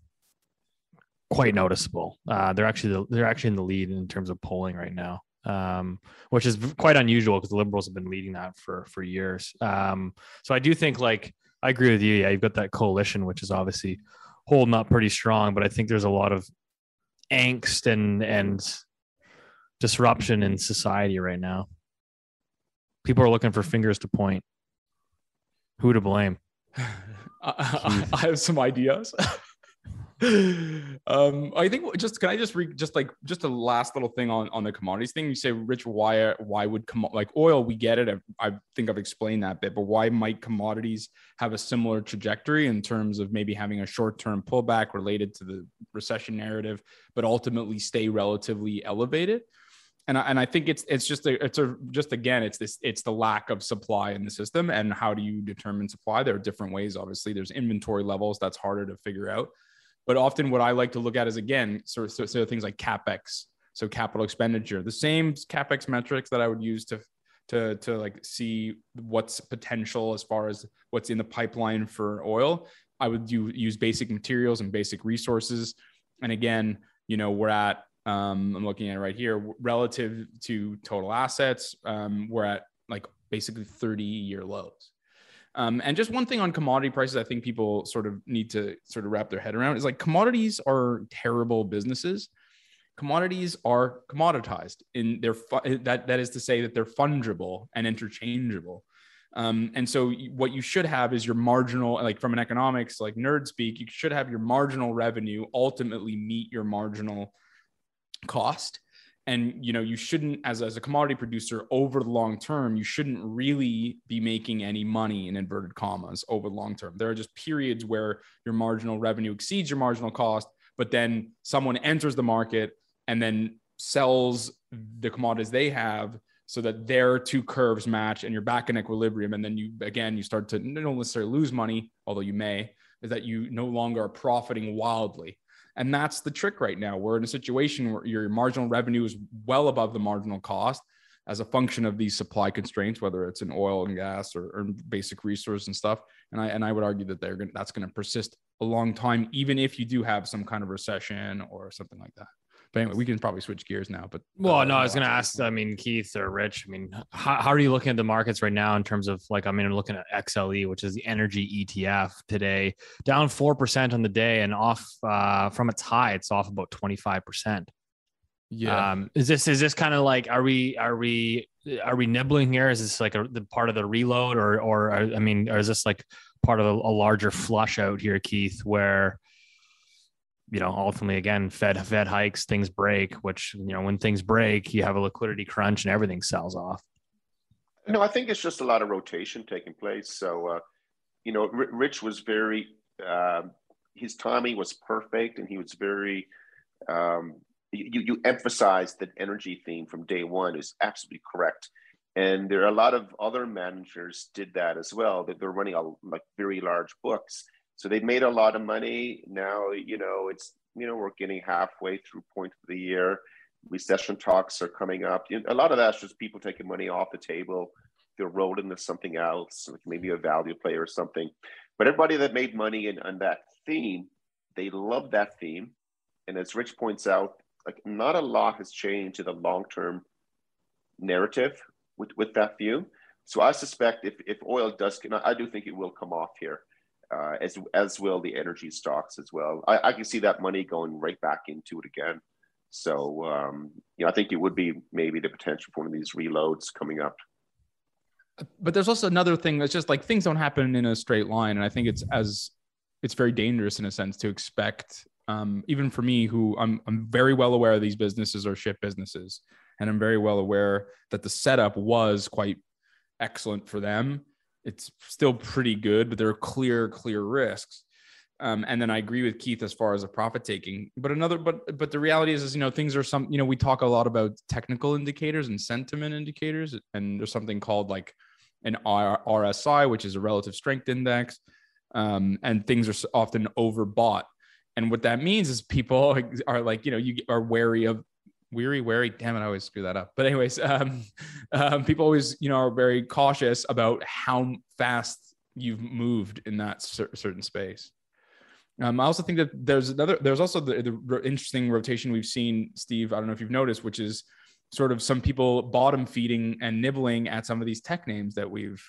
quite noticeable. Uh, they're actually they're actually in the lead in terms of polling right now um, which is quite unusual because the liberals have been leading that for for years. Um, so I do think like I agree with you. Yeah, you've got that coalition, which is obviously holding up pretty strong, but I think there's a lot of angst and and disruption in society right now. People are looking for fingers to point. Who to blame? I, I have some ideas. um, I think just can I just re just like just a last little thing on on the commodities thing. You say, Rich, why why would come like oil? We get it. I, I think I've explained that bit, but why might commodities have a similar trajectory in terms of maybe having a short term pullback related to the recession narrative, but ultimately stay relatively elevated? and I, and I think it's it's just a it's a just again it's this it's the lack of supply in the system and how do you determine supply there are different ways obviously there's inventory levels that's harder to figure out but often what I like to look at is again, sort of, things like capex, so capital expenditure, the same capex metrics that I would use to to to like see what's potential as far as what's in the pipeline for oil. I would do, use basic materials and basic resources. And again, you know, we're at um, I'm looking at it right here relative to total assets. Um, we're at like basically 30 year lows. Um, and just one thing on commodity prices, I think people sort of need to sort of wrap their head around is like commodities are terrible businesses. Commodities are commoditized in their fu- that that is to say that they're fungible and interchangeable. Um, and so what you should have is your marginal, like from an economics, like nerd speak, you should have your marginal revenue ultimately meet your marginal cost and you know you shouldn't as, as a commodity producer over the long term you shouldn't really be making any money in inverted commas over the long term. There are just periods where your marginal revenue exceeds your marginal cost but then someone enters the market and then sells the commodities they have so that their two curves match and you're back in equilibrium. And then you again you start to don't necessarily lose money although you may is that you no longer are profiting wildly and that's the trick right now. We're in a situation where your marginal revenue is well above the marginal cost as a function of these supply constraints, whether it's in oil and gas or, or basic resource and stuff. And I and I would argue that they're going that's going to persist a long time, even if you do have some kind of recession or something like that. But anyway, we can probably switch gears now. But Well, uh, no, I was going to ask. I mean, Keith or Rich. I mean, how, how are you looking at the markets right now in terms of like? I mean, I'm looking at XLE, which is the energy ETF today, down four percent on the day and off uh, from its high. It's off about twenty five percent. Yeah. Um, is this is this kind of like are we are we are we nibbling here? Is this like a, the part of the reload, or or I mean, or is this like part of a, a larger flush out here, Keith, where you know ultimately again Fed Fed hikes, things break, which you know when things break, you have a liquidity crunch and everything sells off. No, I think it's just a lot of rotation taking place. So, uh, you know, R- Rich was very, um, his timing was perfect, and he was very. Um, you you emphasized that energy theme from day one is absolutely correct, and there are a lot of other managers did that as well. That they're running a like very large books, so they made a lot of money. Now you know it's you know we're getting halfway through point of the year recession talks are coming up. A lot of that's just people taking money off the table. They're roll into something else, maybe a value play or something. But everybody that made money in, on that theme, they love that theme. And as Rich points out, like not a lot has changed in the long-term narrative with, with that view. So I suspect if, if oil does, I do think it will come off here, uh, as as will the energy stocks as well. I, I can see that money going right back into it again. So, um, you know, I think it would be maybe the potential for one of these reloads coming up. but there's also another thing that's just like things don't happen in a straight line and i think it's as it's very dangerous in a sense to expect um, even for me who I'm, I'm very well aware of these businesses are shit businesses and i'm very well aware that the setup was quite excellent for them it's still pretty good but there are clear clear risks um, and then I agree with Keith as far as the profit taking. But another, but but the reality is, is you know things are some. You know, we talk a lot about technical indicators and sentiment indicators, and there's something called like an RSI, which is a relative strength index, um, and things are often overbought. And what that means is people are like, you know, you are wary of weary, wary. Damn it, I always screw that up. But anyways, um, um, people always, you know, are very cautious about how fast you've moved in that cer- certain space. Um, I also think that there's another, there's also the, the interesting rotation we've seen, Steve. I don't know if you've noticed, which is sort of some people bottom feeding and nibbling at some of these tech names that we've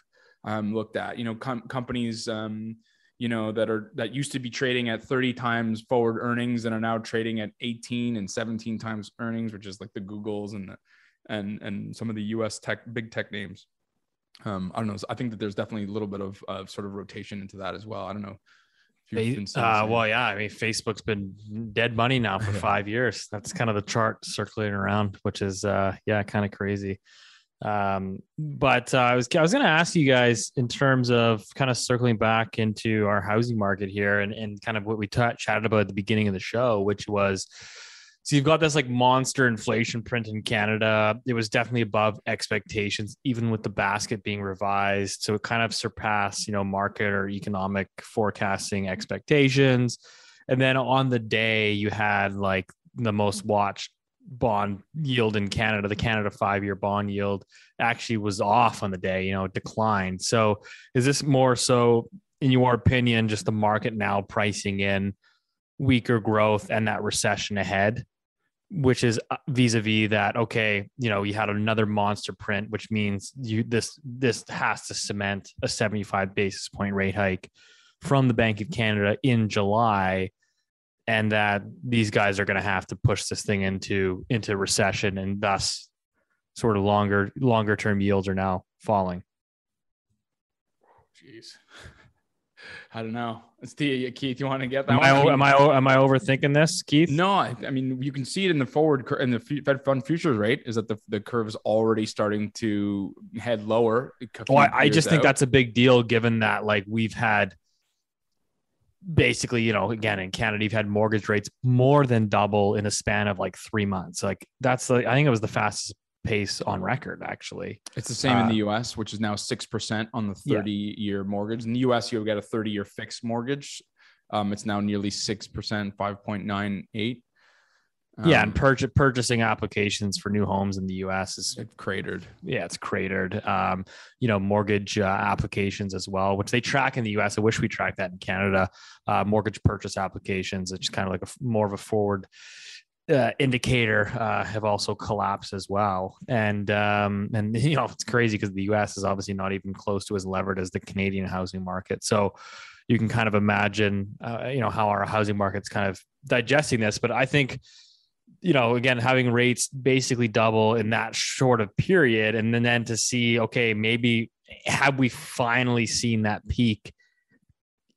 um, looked at. You know, com- companies, um, you know, that are that used to be trading at 30 times forward earnings and are now trading at 18 and 17 times earnings, which is like the Googles and the, and and some of the U.S. tech big tech names. Um, I don't know. I think that there's definitely a little bit of uh, sort of rotation into that as well. I don't know. if you've been seeing the Uh, well, yeah. I mean, Facebook's been dead money now for five years. That's kind of the chart circulating around, which is, uh, yeah, kind of crazy. Um, but uh, I was I was going to ask you guys in terms of kind of circling back into our housing market here and and kind of what we ta- chatted about at the beginning of the show, which was. So you've got this like monster inflation print in Canada. It was definitely above expectations, even with the basket being revised. So it kind of surpassed, you know, market or economic forecasting expectations. And then on the day, you had like the most watched bond yield in Canada. The Canada five year bond yield actually was off on the day, you know, declined. So is this more so, in your opinion, just the market now pricing in weaker growth and that recession ahead? Which is vis a vis that okay, you know, you had another monster print, which means you this this has to cement a 75 basis point rate hike from the Bank of Canada in July and that these guys are going to have to push this thing into into recession and thus sort of longer longer term yields are now falling Jeez. I don't know. It's the Keith. You want to get that? am one? I, I am I am I overthinking this Keith No, I, I mean you can see it in the forward in the Fed Fund futures rate is that the the curve is already starting to head lower. well, oh, I, I years just think that's a big deal given that like we've had basically, you know, again in Canada, you've had mortgage rates more than double in a span of like three months. Like that's the I think it was the fastest pace on record actually it's the same uh, in the uh, us which is now 6% on the 30 yeah. year mortgage in the us you'll get a 30 year fixed mortgage um, it's now nearly 6% 5.98 yeah Um, and purchase, purchasing applications for new homes in the US is cratered. yeah, it's cratered. Um, you know, mortgage uh, applications as well, which they track in the U.S. I wish we tracked that in Canada. Uh, mortgage purchase applications. It's kind of like a more of a forward uh, indicator uh, have also collapsed as well. And um, and you know it's crazy because the U.S. is obviously not even close to as levered as the Canadian housing market. So you can kind of imagine, uh, you know, how our housing market's kind of digesting this. But I think, you know, again, having rates basically double in that short of period, and then then to see, okay, maybe have we finally seen that peak?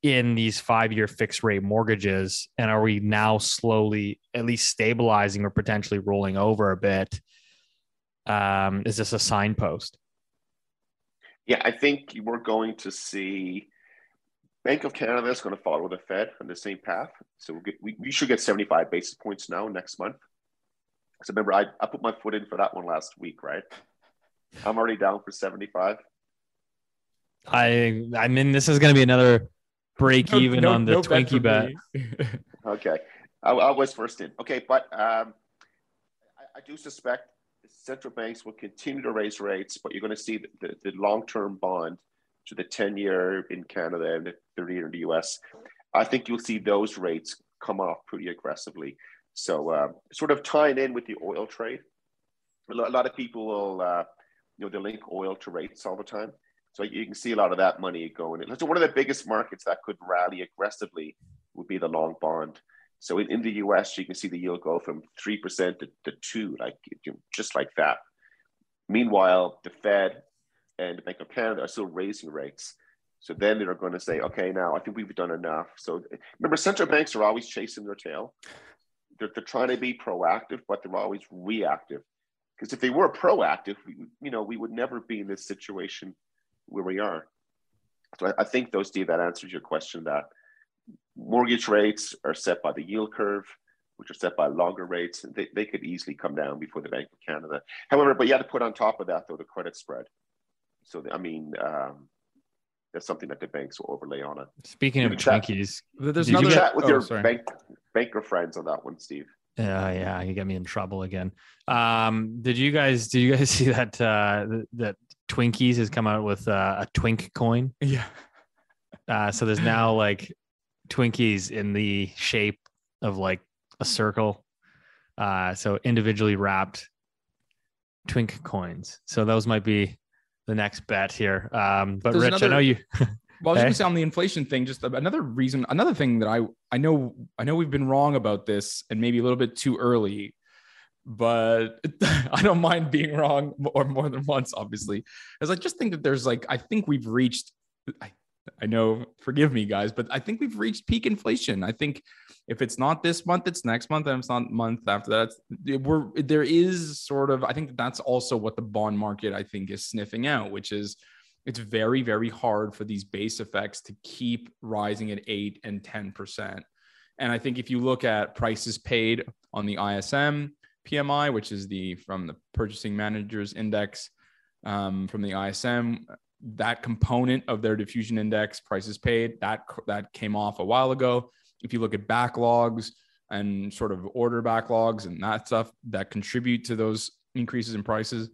in these five year fixed rate mortgages? And are we now slowly at least stabilizing or potentially rolling over a bit? Um, is this a signpost? Yeah, I think we're going to see Bank of Canada is going to follow the Fed on the same path. So get, we, we should get 75 basis points now next month. So remember, I, I put my foot in for that one last week, right? I'm already down for 75. I I mean, this is going to be another break No- even no- on the no bet for Twinkie bet. me. Okay, I, I was first in. Okay, but um, I, I do suspect central banks will continue to raise rates, but you're going to see the, the, the long-term bond to the 10-year in Canada and the 30-year in the US. I think you'll see those rates come off pretty aggressively. So, um, sort of tying in with the oil trade, a lot, of people will, uh, you know, they link oil to rates all the time. So you can see a lot of that money going in. So one of the biggest markets that could rally aggressively would be the long bond. So in, in the US, you can see the yield go from 3% to, to 2 like just like that. Meanwhile, the Fed and the Bank of Canada are still raising rates. So then they're going to say, okay, now I think we've done enough. So remember, central banks are always chasing their tail. They're, they're trying to be proactive, but they're always reactive. Because if they were proactive, we, you know, we would never be in this situation where we are. So I, I think those Steve, that answers your question. That mortgage rates are set by the yield curve, which are set by longer rates. They, they could easily come down before the Bank of Canada. However, but you had to put on top of that though the credit spread. So I mean, um, that's something that the banks will overlay on it. Speaking of can chat- Twinkies, There's Did you You another. chat with oh, your sorry. bank banker friends on that one, Steve. Yeah, yeah, you get me in trouble again. Um, did you guys did you guys see that uh that Twinkies has come out with uh, a twink coin? Yeah. Uh so there's now like Twinkies in the shape of like a circle. Uh so individually wrapped twink coins. So those might be the next bet here. Um but There's Rich, I know you Well, I was Okay. going to say on the inflation thing, just another reason, another thing that I I know I know we've been wrong about this and maybe a little bit too early, but I don't mind being wrong or more than once, obviously, because I just think that there's like I think we've reached. I, I know, forgive me, guys, but I think we've reached peak inflation. I think if it's not this month, it's next month, and it's not month after that. We're there is sort of I think that's also what the bond market I think is sniffing out, which is it's very very hard for these base effects to keep rising at 8 and 10% and i think if you look at prices paid on the ism pmi which is the from the purchasing managers index um, from the ism that component of their diffusion index prices paid that that came off a while ago if you look at backlogs and sort of order backlogs and that stuff that contribute to those increases in prices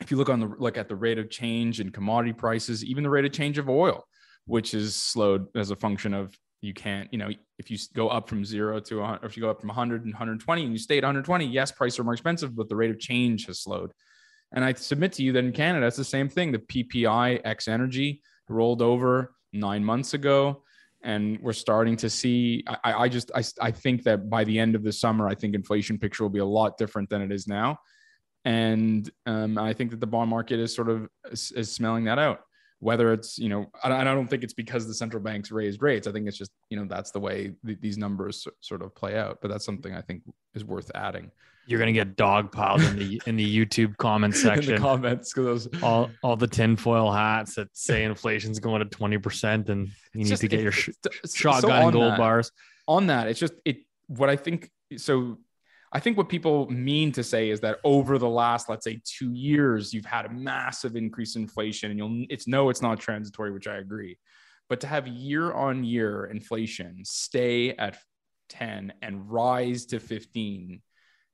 if you look on the look at the rate of change in commodity prices, even the rate of change of oil, which is slowed as a function of you can't, you know, if you go up from zero to, if you go up from 100 and 120 and you stay at 120, yes, prices are more expensive, but the rate of change has slowed. And I submit to you that in Canada, it's the same thing. The PPI X energy rolled over nine months ago. And we're starting to see, I, I just, I, I think that by the end of the summer, I think inflation picture will be a lot different than it is now and um, I think that the bond market is sort of is, is smelling that out. Whether it's you know, I, I don't think it's because the central banks raised rates. I think it's just you know that's the way th- these numbers sort of play out. But that's something I think is worth adding you're gonna get dogpiled in the in the YouTube comment in the section. comments because all all the tinfoil hats that say inflation's going to 20% and you need to get your sh- shotgun and gold bars. on that it's just it what i think so i think what people mean to say is that over the last let's say two years you've had a massive increase in inflation and you'll it's no it's not transitory which i agree. But to have year on year inflation stay at 10 and rise to 15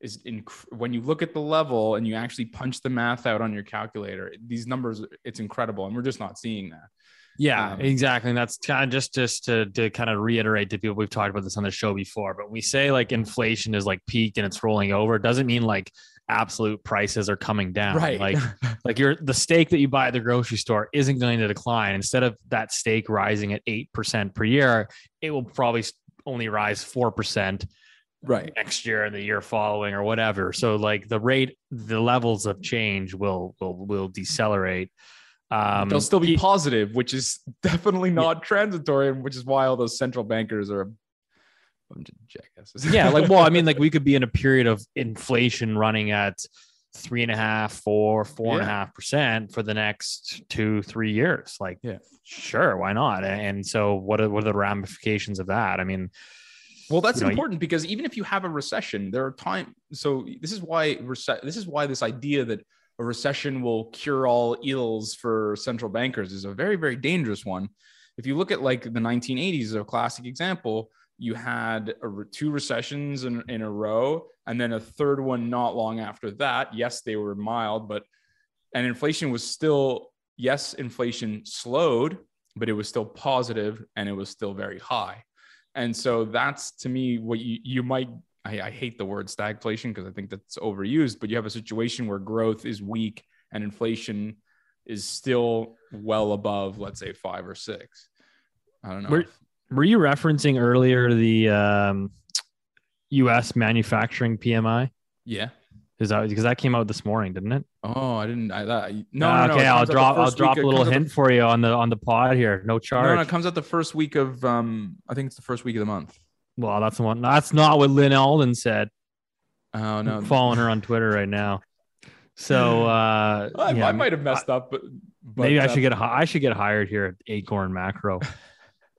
is inc- when you look at the level and you actually punch the math out on your calculator these numbers it's incredible and we're just not seeing that Yeah, Um, exactly. And that's kind of just just to to kind of reiterate to people we've talked about this on the show before. But when we say like inflation is like peaked and it's rolling over, it doesn't mean like absolute prices are coming down. right. Like like your the steak that you buy at the grocery store isn't going to decline. Instead of that steak rising at eight percent per year, it will probably only rise four percent right. next year and the year following or whatever. So like the rate, the levels of change will will will decelerate. Um, They'll still be he- positive, which is definitely not transitory, and which is why all those central bankers are a bunch of jackasses. yeah, like well, I mean, like we could be in a period of inflation running at three and a half, four, four and a half percent for the next two, three years. Like, Yeah. sure, why not? And so, what are what are the ramifications of that? I mean, Well, that's You know, important because even if you have a recession, there are times. So this is why rece- this is why this idea that a recession will cure all ills for central bankers is a very very dangerous one. If you look at like the 1980s, a classic example, you had a two recessions in, in a row, and then a third one not long after that. Yes, they were mild, but and inflation was still yes, inflation slowed, but it was still positive and it was still very high. And so that's to me what you, you might, I, I hate the word stagflation because I think that's overused, but you have a situation where growth is weak and inflation is still well above, let's say five or six. I don't know. We're- were you referencing earlier the um, U.S. manufacturing PMI? yeah. Is that because that came out this morning, didn't it? Oh, I didn't. I, that, no, Uh, no, no, okay, it I'll the drop. I'll drop a little hint for you on the on the pod here. No The, charge. no, no, it comes out the first week of, um, I think it's the first week of the month. Well, that's the one. That's not what Lyn Alden said. Oh, no. I'm following her on Twitter right now. So uh, I, yeah, I might have messed up, but, but maybe I uh, should get I should get hired here at Acorn Macro.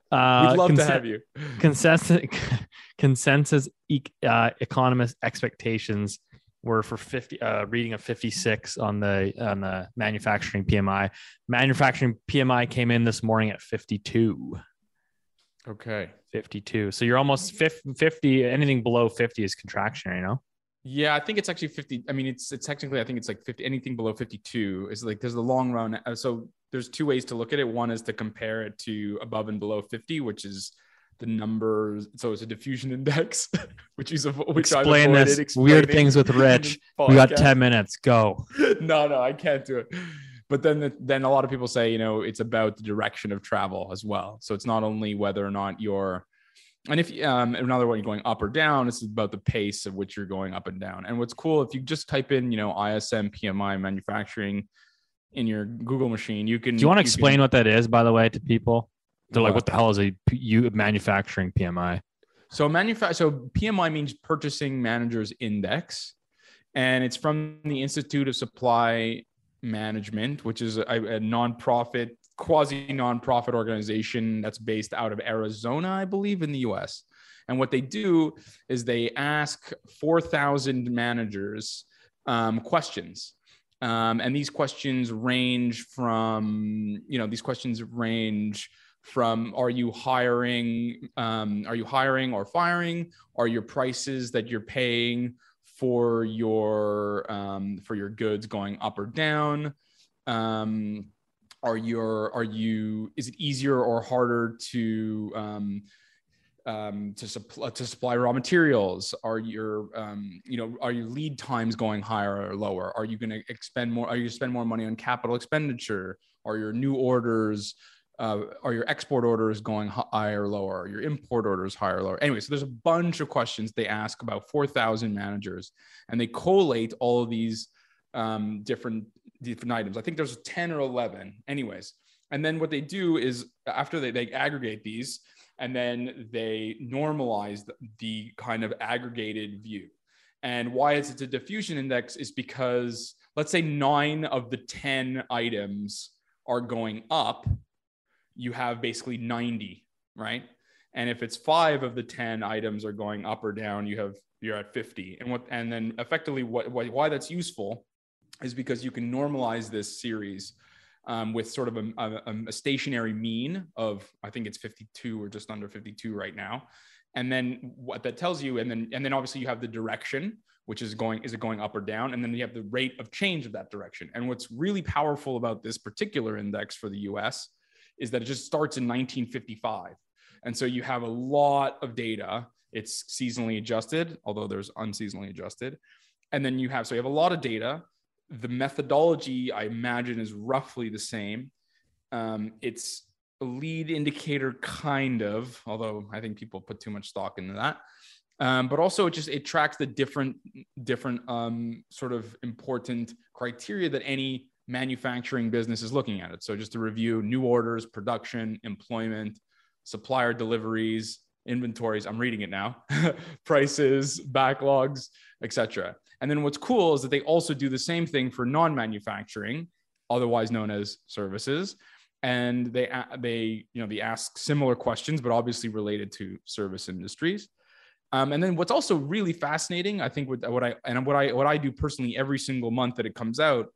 Uh, We'd love to have you. Consensus consensus e- uh, economist expectations were for 50 uh, reading of 56 on the on the manufacturing PMI. Manufacturing PMI came in this morning at 52. Okay. 52. So you're almost 50, 50 anything below 50 is contraction, you know? Yeah, I think it's actually 50. I mean, it's, it's technically, I think it's like 50, anything below 52 is like, there's the long run. Uh, So there's two ways to look at it. One is to compare it to above and below 50, which is the numbers. So it's a diffusion index, which is, which Explain this. Weird things with Rich. We got 10 minutes. Go. no, no, I can't do it. But then, the, then a lot of people say, you know, it's about the direction of travel as well. So it's not only whether or not you're, and if um, another one you're going up or down, it's about the pace of which you're going up and down. And what's cool if you just type in, you know, ISM PMI manufacturing in your Google machine, you can. Do you want to can- explain what that is, by the way, to people? They're like, What? what the hell is a you manufacturing PMI? So manufa- so PMI means Purchasing Managers Index, and it's from the Institute of Supply Management, which is a, a nonprofit, quasi nonprofit organization that's based out of Arizona, I believe, in the U.S. And what they do is they ask 4,000 managers um, questions. Um, and these questions range from, you know, these questions range from are you hiring um, are you hiring or firing are your prices that you're paying for your um, for your goods going up or down um, are your are you is it easier or harder to um, um, to supply to supply raw materials? Are your um, you know are your lead times going higher or lower? Are you going to expend more? Are you spend more money on capital expenditure? Are your new orders? Uh, are your export orders going higher or lower? Are your import orders higher or lower? Anyway, so there's a bunch of questions they ask about 4,000 managers, and they collate all of these um, different different items. I think there's 10 or 11, anyways. And then what they do is after they, they aggregate these, and then they normalize the, the kind of aggregated view. And why is it a diffusion index is because let's say nine of the 10 items are going up, you have basically 90, right? And if it's five of the 10 items are going up or down, you have you're at 50. And what and then effectively what, what why that's useful is because you can normalize this series um, with sort of a, a, a stationary mean of I think it's 52 or just under 52 right now. And then what that tells you, and then and then obviously you have the direction, which is going is it going up or down, and then you have the rate of change of that direction. And what's really powerful about this particular index for the U.S. is that it just starts in 1955. And so you have a lot of data. It's seasonally adjusted, although there's unseasonally adjusted. And then you have, so you have a lot of data. The methodology, I imagine, is roughly the same. Um, it's a lead indicator, kind of, although I think people put too much stock into that. Um, but also it just it tracks the different different um, sort of important criteria that any manufacturing business is looking at it. So just to review new orders, production, employment, supplier deliveries, inventories. I'm reading it now, prices, backlogs, etc. And then what's cool is that they also do the same thing for non-manufacturing, otherwise known as services. And they they you know they ask similar questions, but obviously related to service industries. Um, and then what's also really fascinating, I think, what, what I and what I what I do personally every single month that it comes out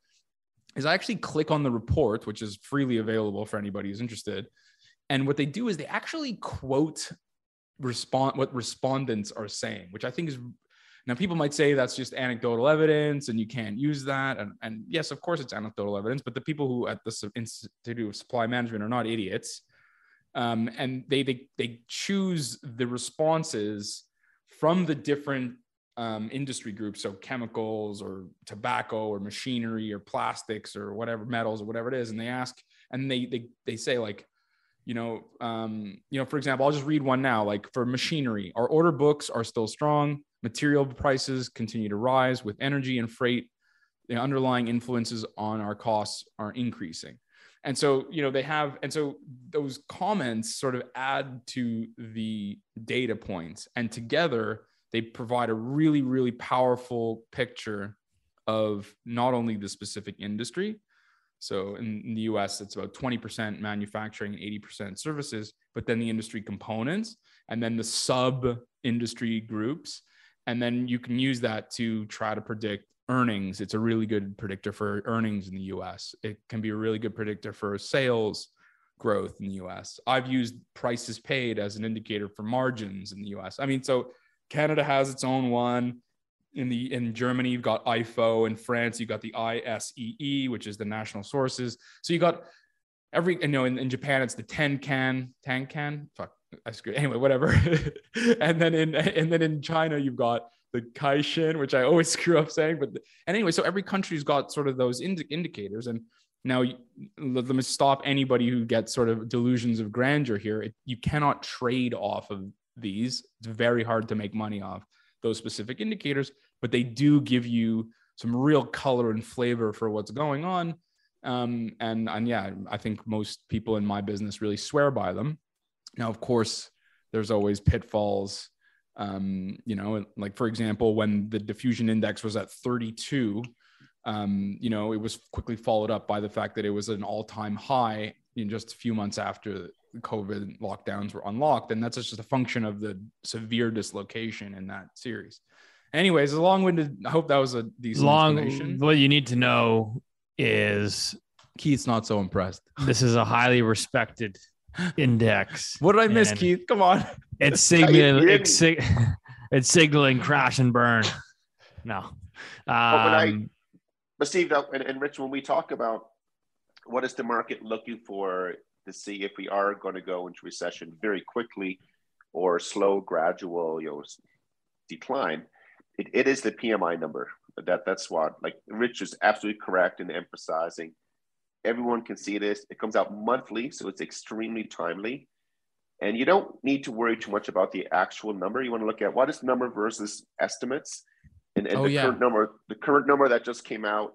is I actually click on the report, which is freely available for anybody who's interested. And what they do is they actually quote respond what respondents are saying, which I think is now people might say that's just anecdotal evidence and you can't use that. And, and yes, of course it's anecdotal evidence, but the people who at the Institute of Supply Management are not idiots. Um, and they, they they choose the responses from the different um, industry groups, so chemicals or tobacco or machinery or plastics or whatever metals or whatever it is, and they ask and they they they say like, you know, um, you know, for example, I'll just read one now. Like for machinery, our order books are still strong. Material prices continue to rise with energy and freight. The underlying influences on our costs are increasing. And so, you know, they have, and so those comments sort of add to the data points, and together they provide a really, really powerful picture of not only the specific industry. So in, in the US, it's about 20% manufacturing and 80% services, but then the industry components and then the sub industry groups. And then you can use that to try to predict earnings. It's a really good predictor for earnings in the US. It can be a really good predictor for sales growth in the US. I've used prices paid as an indicator for margins in the US. I mean, so Canada has its own one. In the in Germany, you've got IFO. In France, you've got the INSEE, which is the national sources. So you got every you know in, in Japan it's the Tankan Tankan. Fuck, I screwed anyway, whatever. and then in and then in China you've got the Kaishin, which I always screw up saying. But and anyway, so every country's got sort of those ind- indicators. And now let, let me stop anybody who gets sort of delusions of grandeur here. It, you cannot trade off of these. It's very hard to make money off those specific indicators, but they do give you some real color and flavor for what's going on. Um, and and yeah, I think most people in my business really swear by them. Now, of course, there's always pitfalls. Um, you know, like for example, when the diffusion index was at 32, um, you know, it was quickly followed up by the fact that it was an all-time high in just a few months after COVID lockdowns were unlocked. And that's just a function of the severe dislocation in that series. Anyways, a long winded, I hope that was a decent Long. explanation. What you need to know is Keith's not so impressed. this is a highly respected index. What did I miss, Keith? Come on. It's signaling. It's, sig- it's signaling crash and burn. No. But I- Um, But Steve and, and Rich, when we talk about what is the market looking for to see if we are going to go into recession very quickly or slow, gradual, you know, decline, it, it is the PMI number. That that's what like Rich is absolutely correct in emphasizing. Everyone can see this. It comes out monthly, so it's extremely timely. And you don't need to worry too much about the actual number. You want to look at what is number versus estimates. And, and Oh, the yeah. current number, the current number that just came out,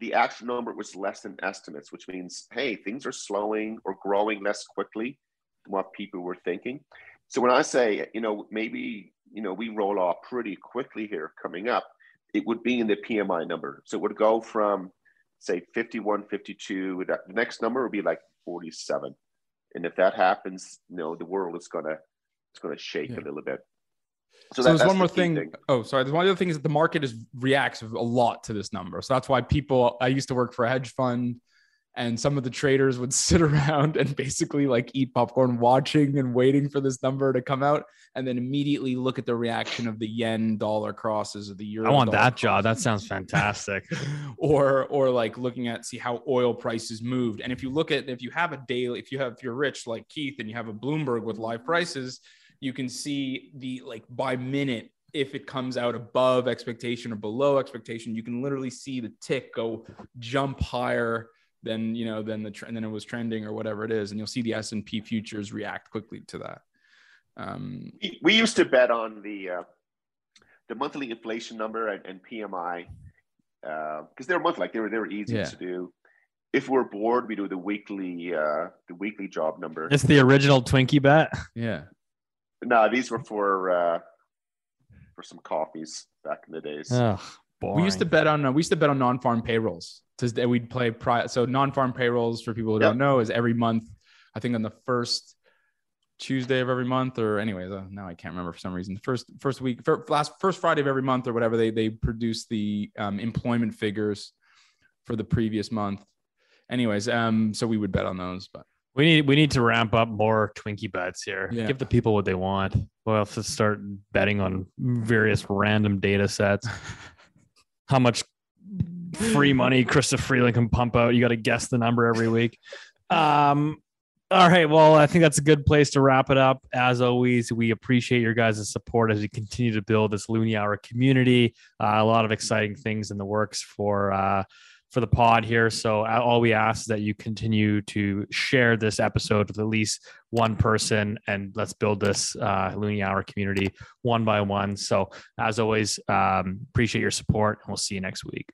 the actual number was less than estimates, which means, hey, things are slowing or growing less quickly than what people were thinking. So when I say, you know, maybe, you know, we roll off pretty quickly here coming up, it would be in the PMI number. So it would go from, say, 51, 52. The next number would be like 47. And if that happens, you know, the world is gonna it's gonna shake Yeah. a little bit. So, that- there's one more key thing. Oh, sorry. There's one other thing is that the market is reacts a lot to this number. So that's why people. I used to work for a hedge fund, and some of the traders would sit around and basically like eat popcorn watching and waiting for this number to come out and then immediately look at the reaction of the yen dollar crosses or the euro I want dollar that job. That sounds fantastic. or or like looking at see how oil prices moved and if you look at if you have a daily if you have if you're rich like keith and you have a bloomberg with live prices you can see the like by minute if it comes out above expectation or below expectation you can literally see the tick go jump higher than you know than the trend than it was trending or whatever it is and you'll see the s&p futures react quickly to that um We, we used to bet on the uh, the monthly inflation number and, and PMI because they're monthly, like they were they were easy Yeah. to do. If we're bored, we do the weekly uh, the weekly job number. it's the original Twinkie bet. yeah No, these were for uh, for some coffees back in the days. Ugh, We used to bet on uh, we used to bet on non-farm payrolls. To, we'd play pri- so non-farm payrolls for people who Yep. don't know is every month. I think on the first Tuesday of every month, or anyways, uh, now I can't remember for some reason. The first first week, fir- last first Friday of every month, or whatever they they produce the um, employment figures for the previous month. Anyways, um, so we would bet on those, but We need we need to ramp up more Twinkie bets here. Yeah. Give the people what they want. We'll have to start betting on various random data sets. How much free money Chrystia Freeland can pump out? You got to guess the number every week. Um, all right. Well, I think that's a good place to wrap it up. As always, we appreciate your guys' support as we continue to build this Looney Hour community. Uh, a lot of exciting things in the works for uh, for the pod here. So uh, all we ask is that you continue to share this episode with at least one person, and let's build this uh, Looney Hour community one by one. So as always, um, appreciate your support, and we'll see you next week.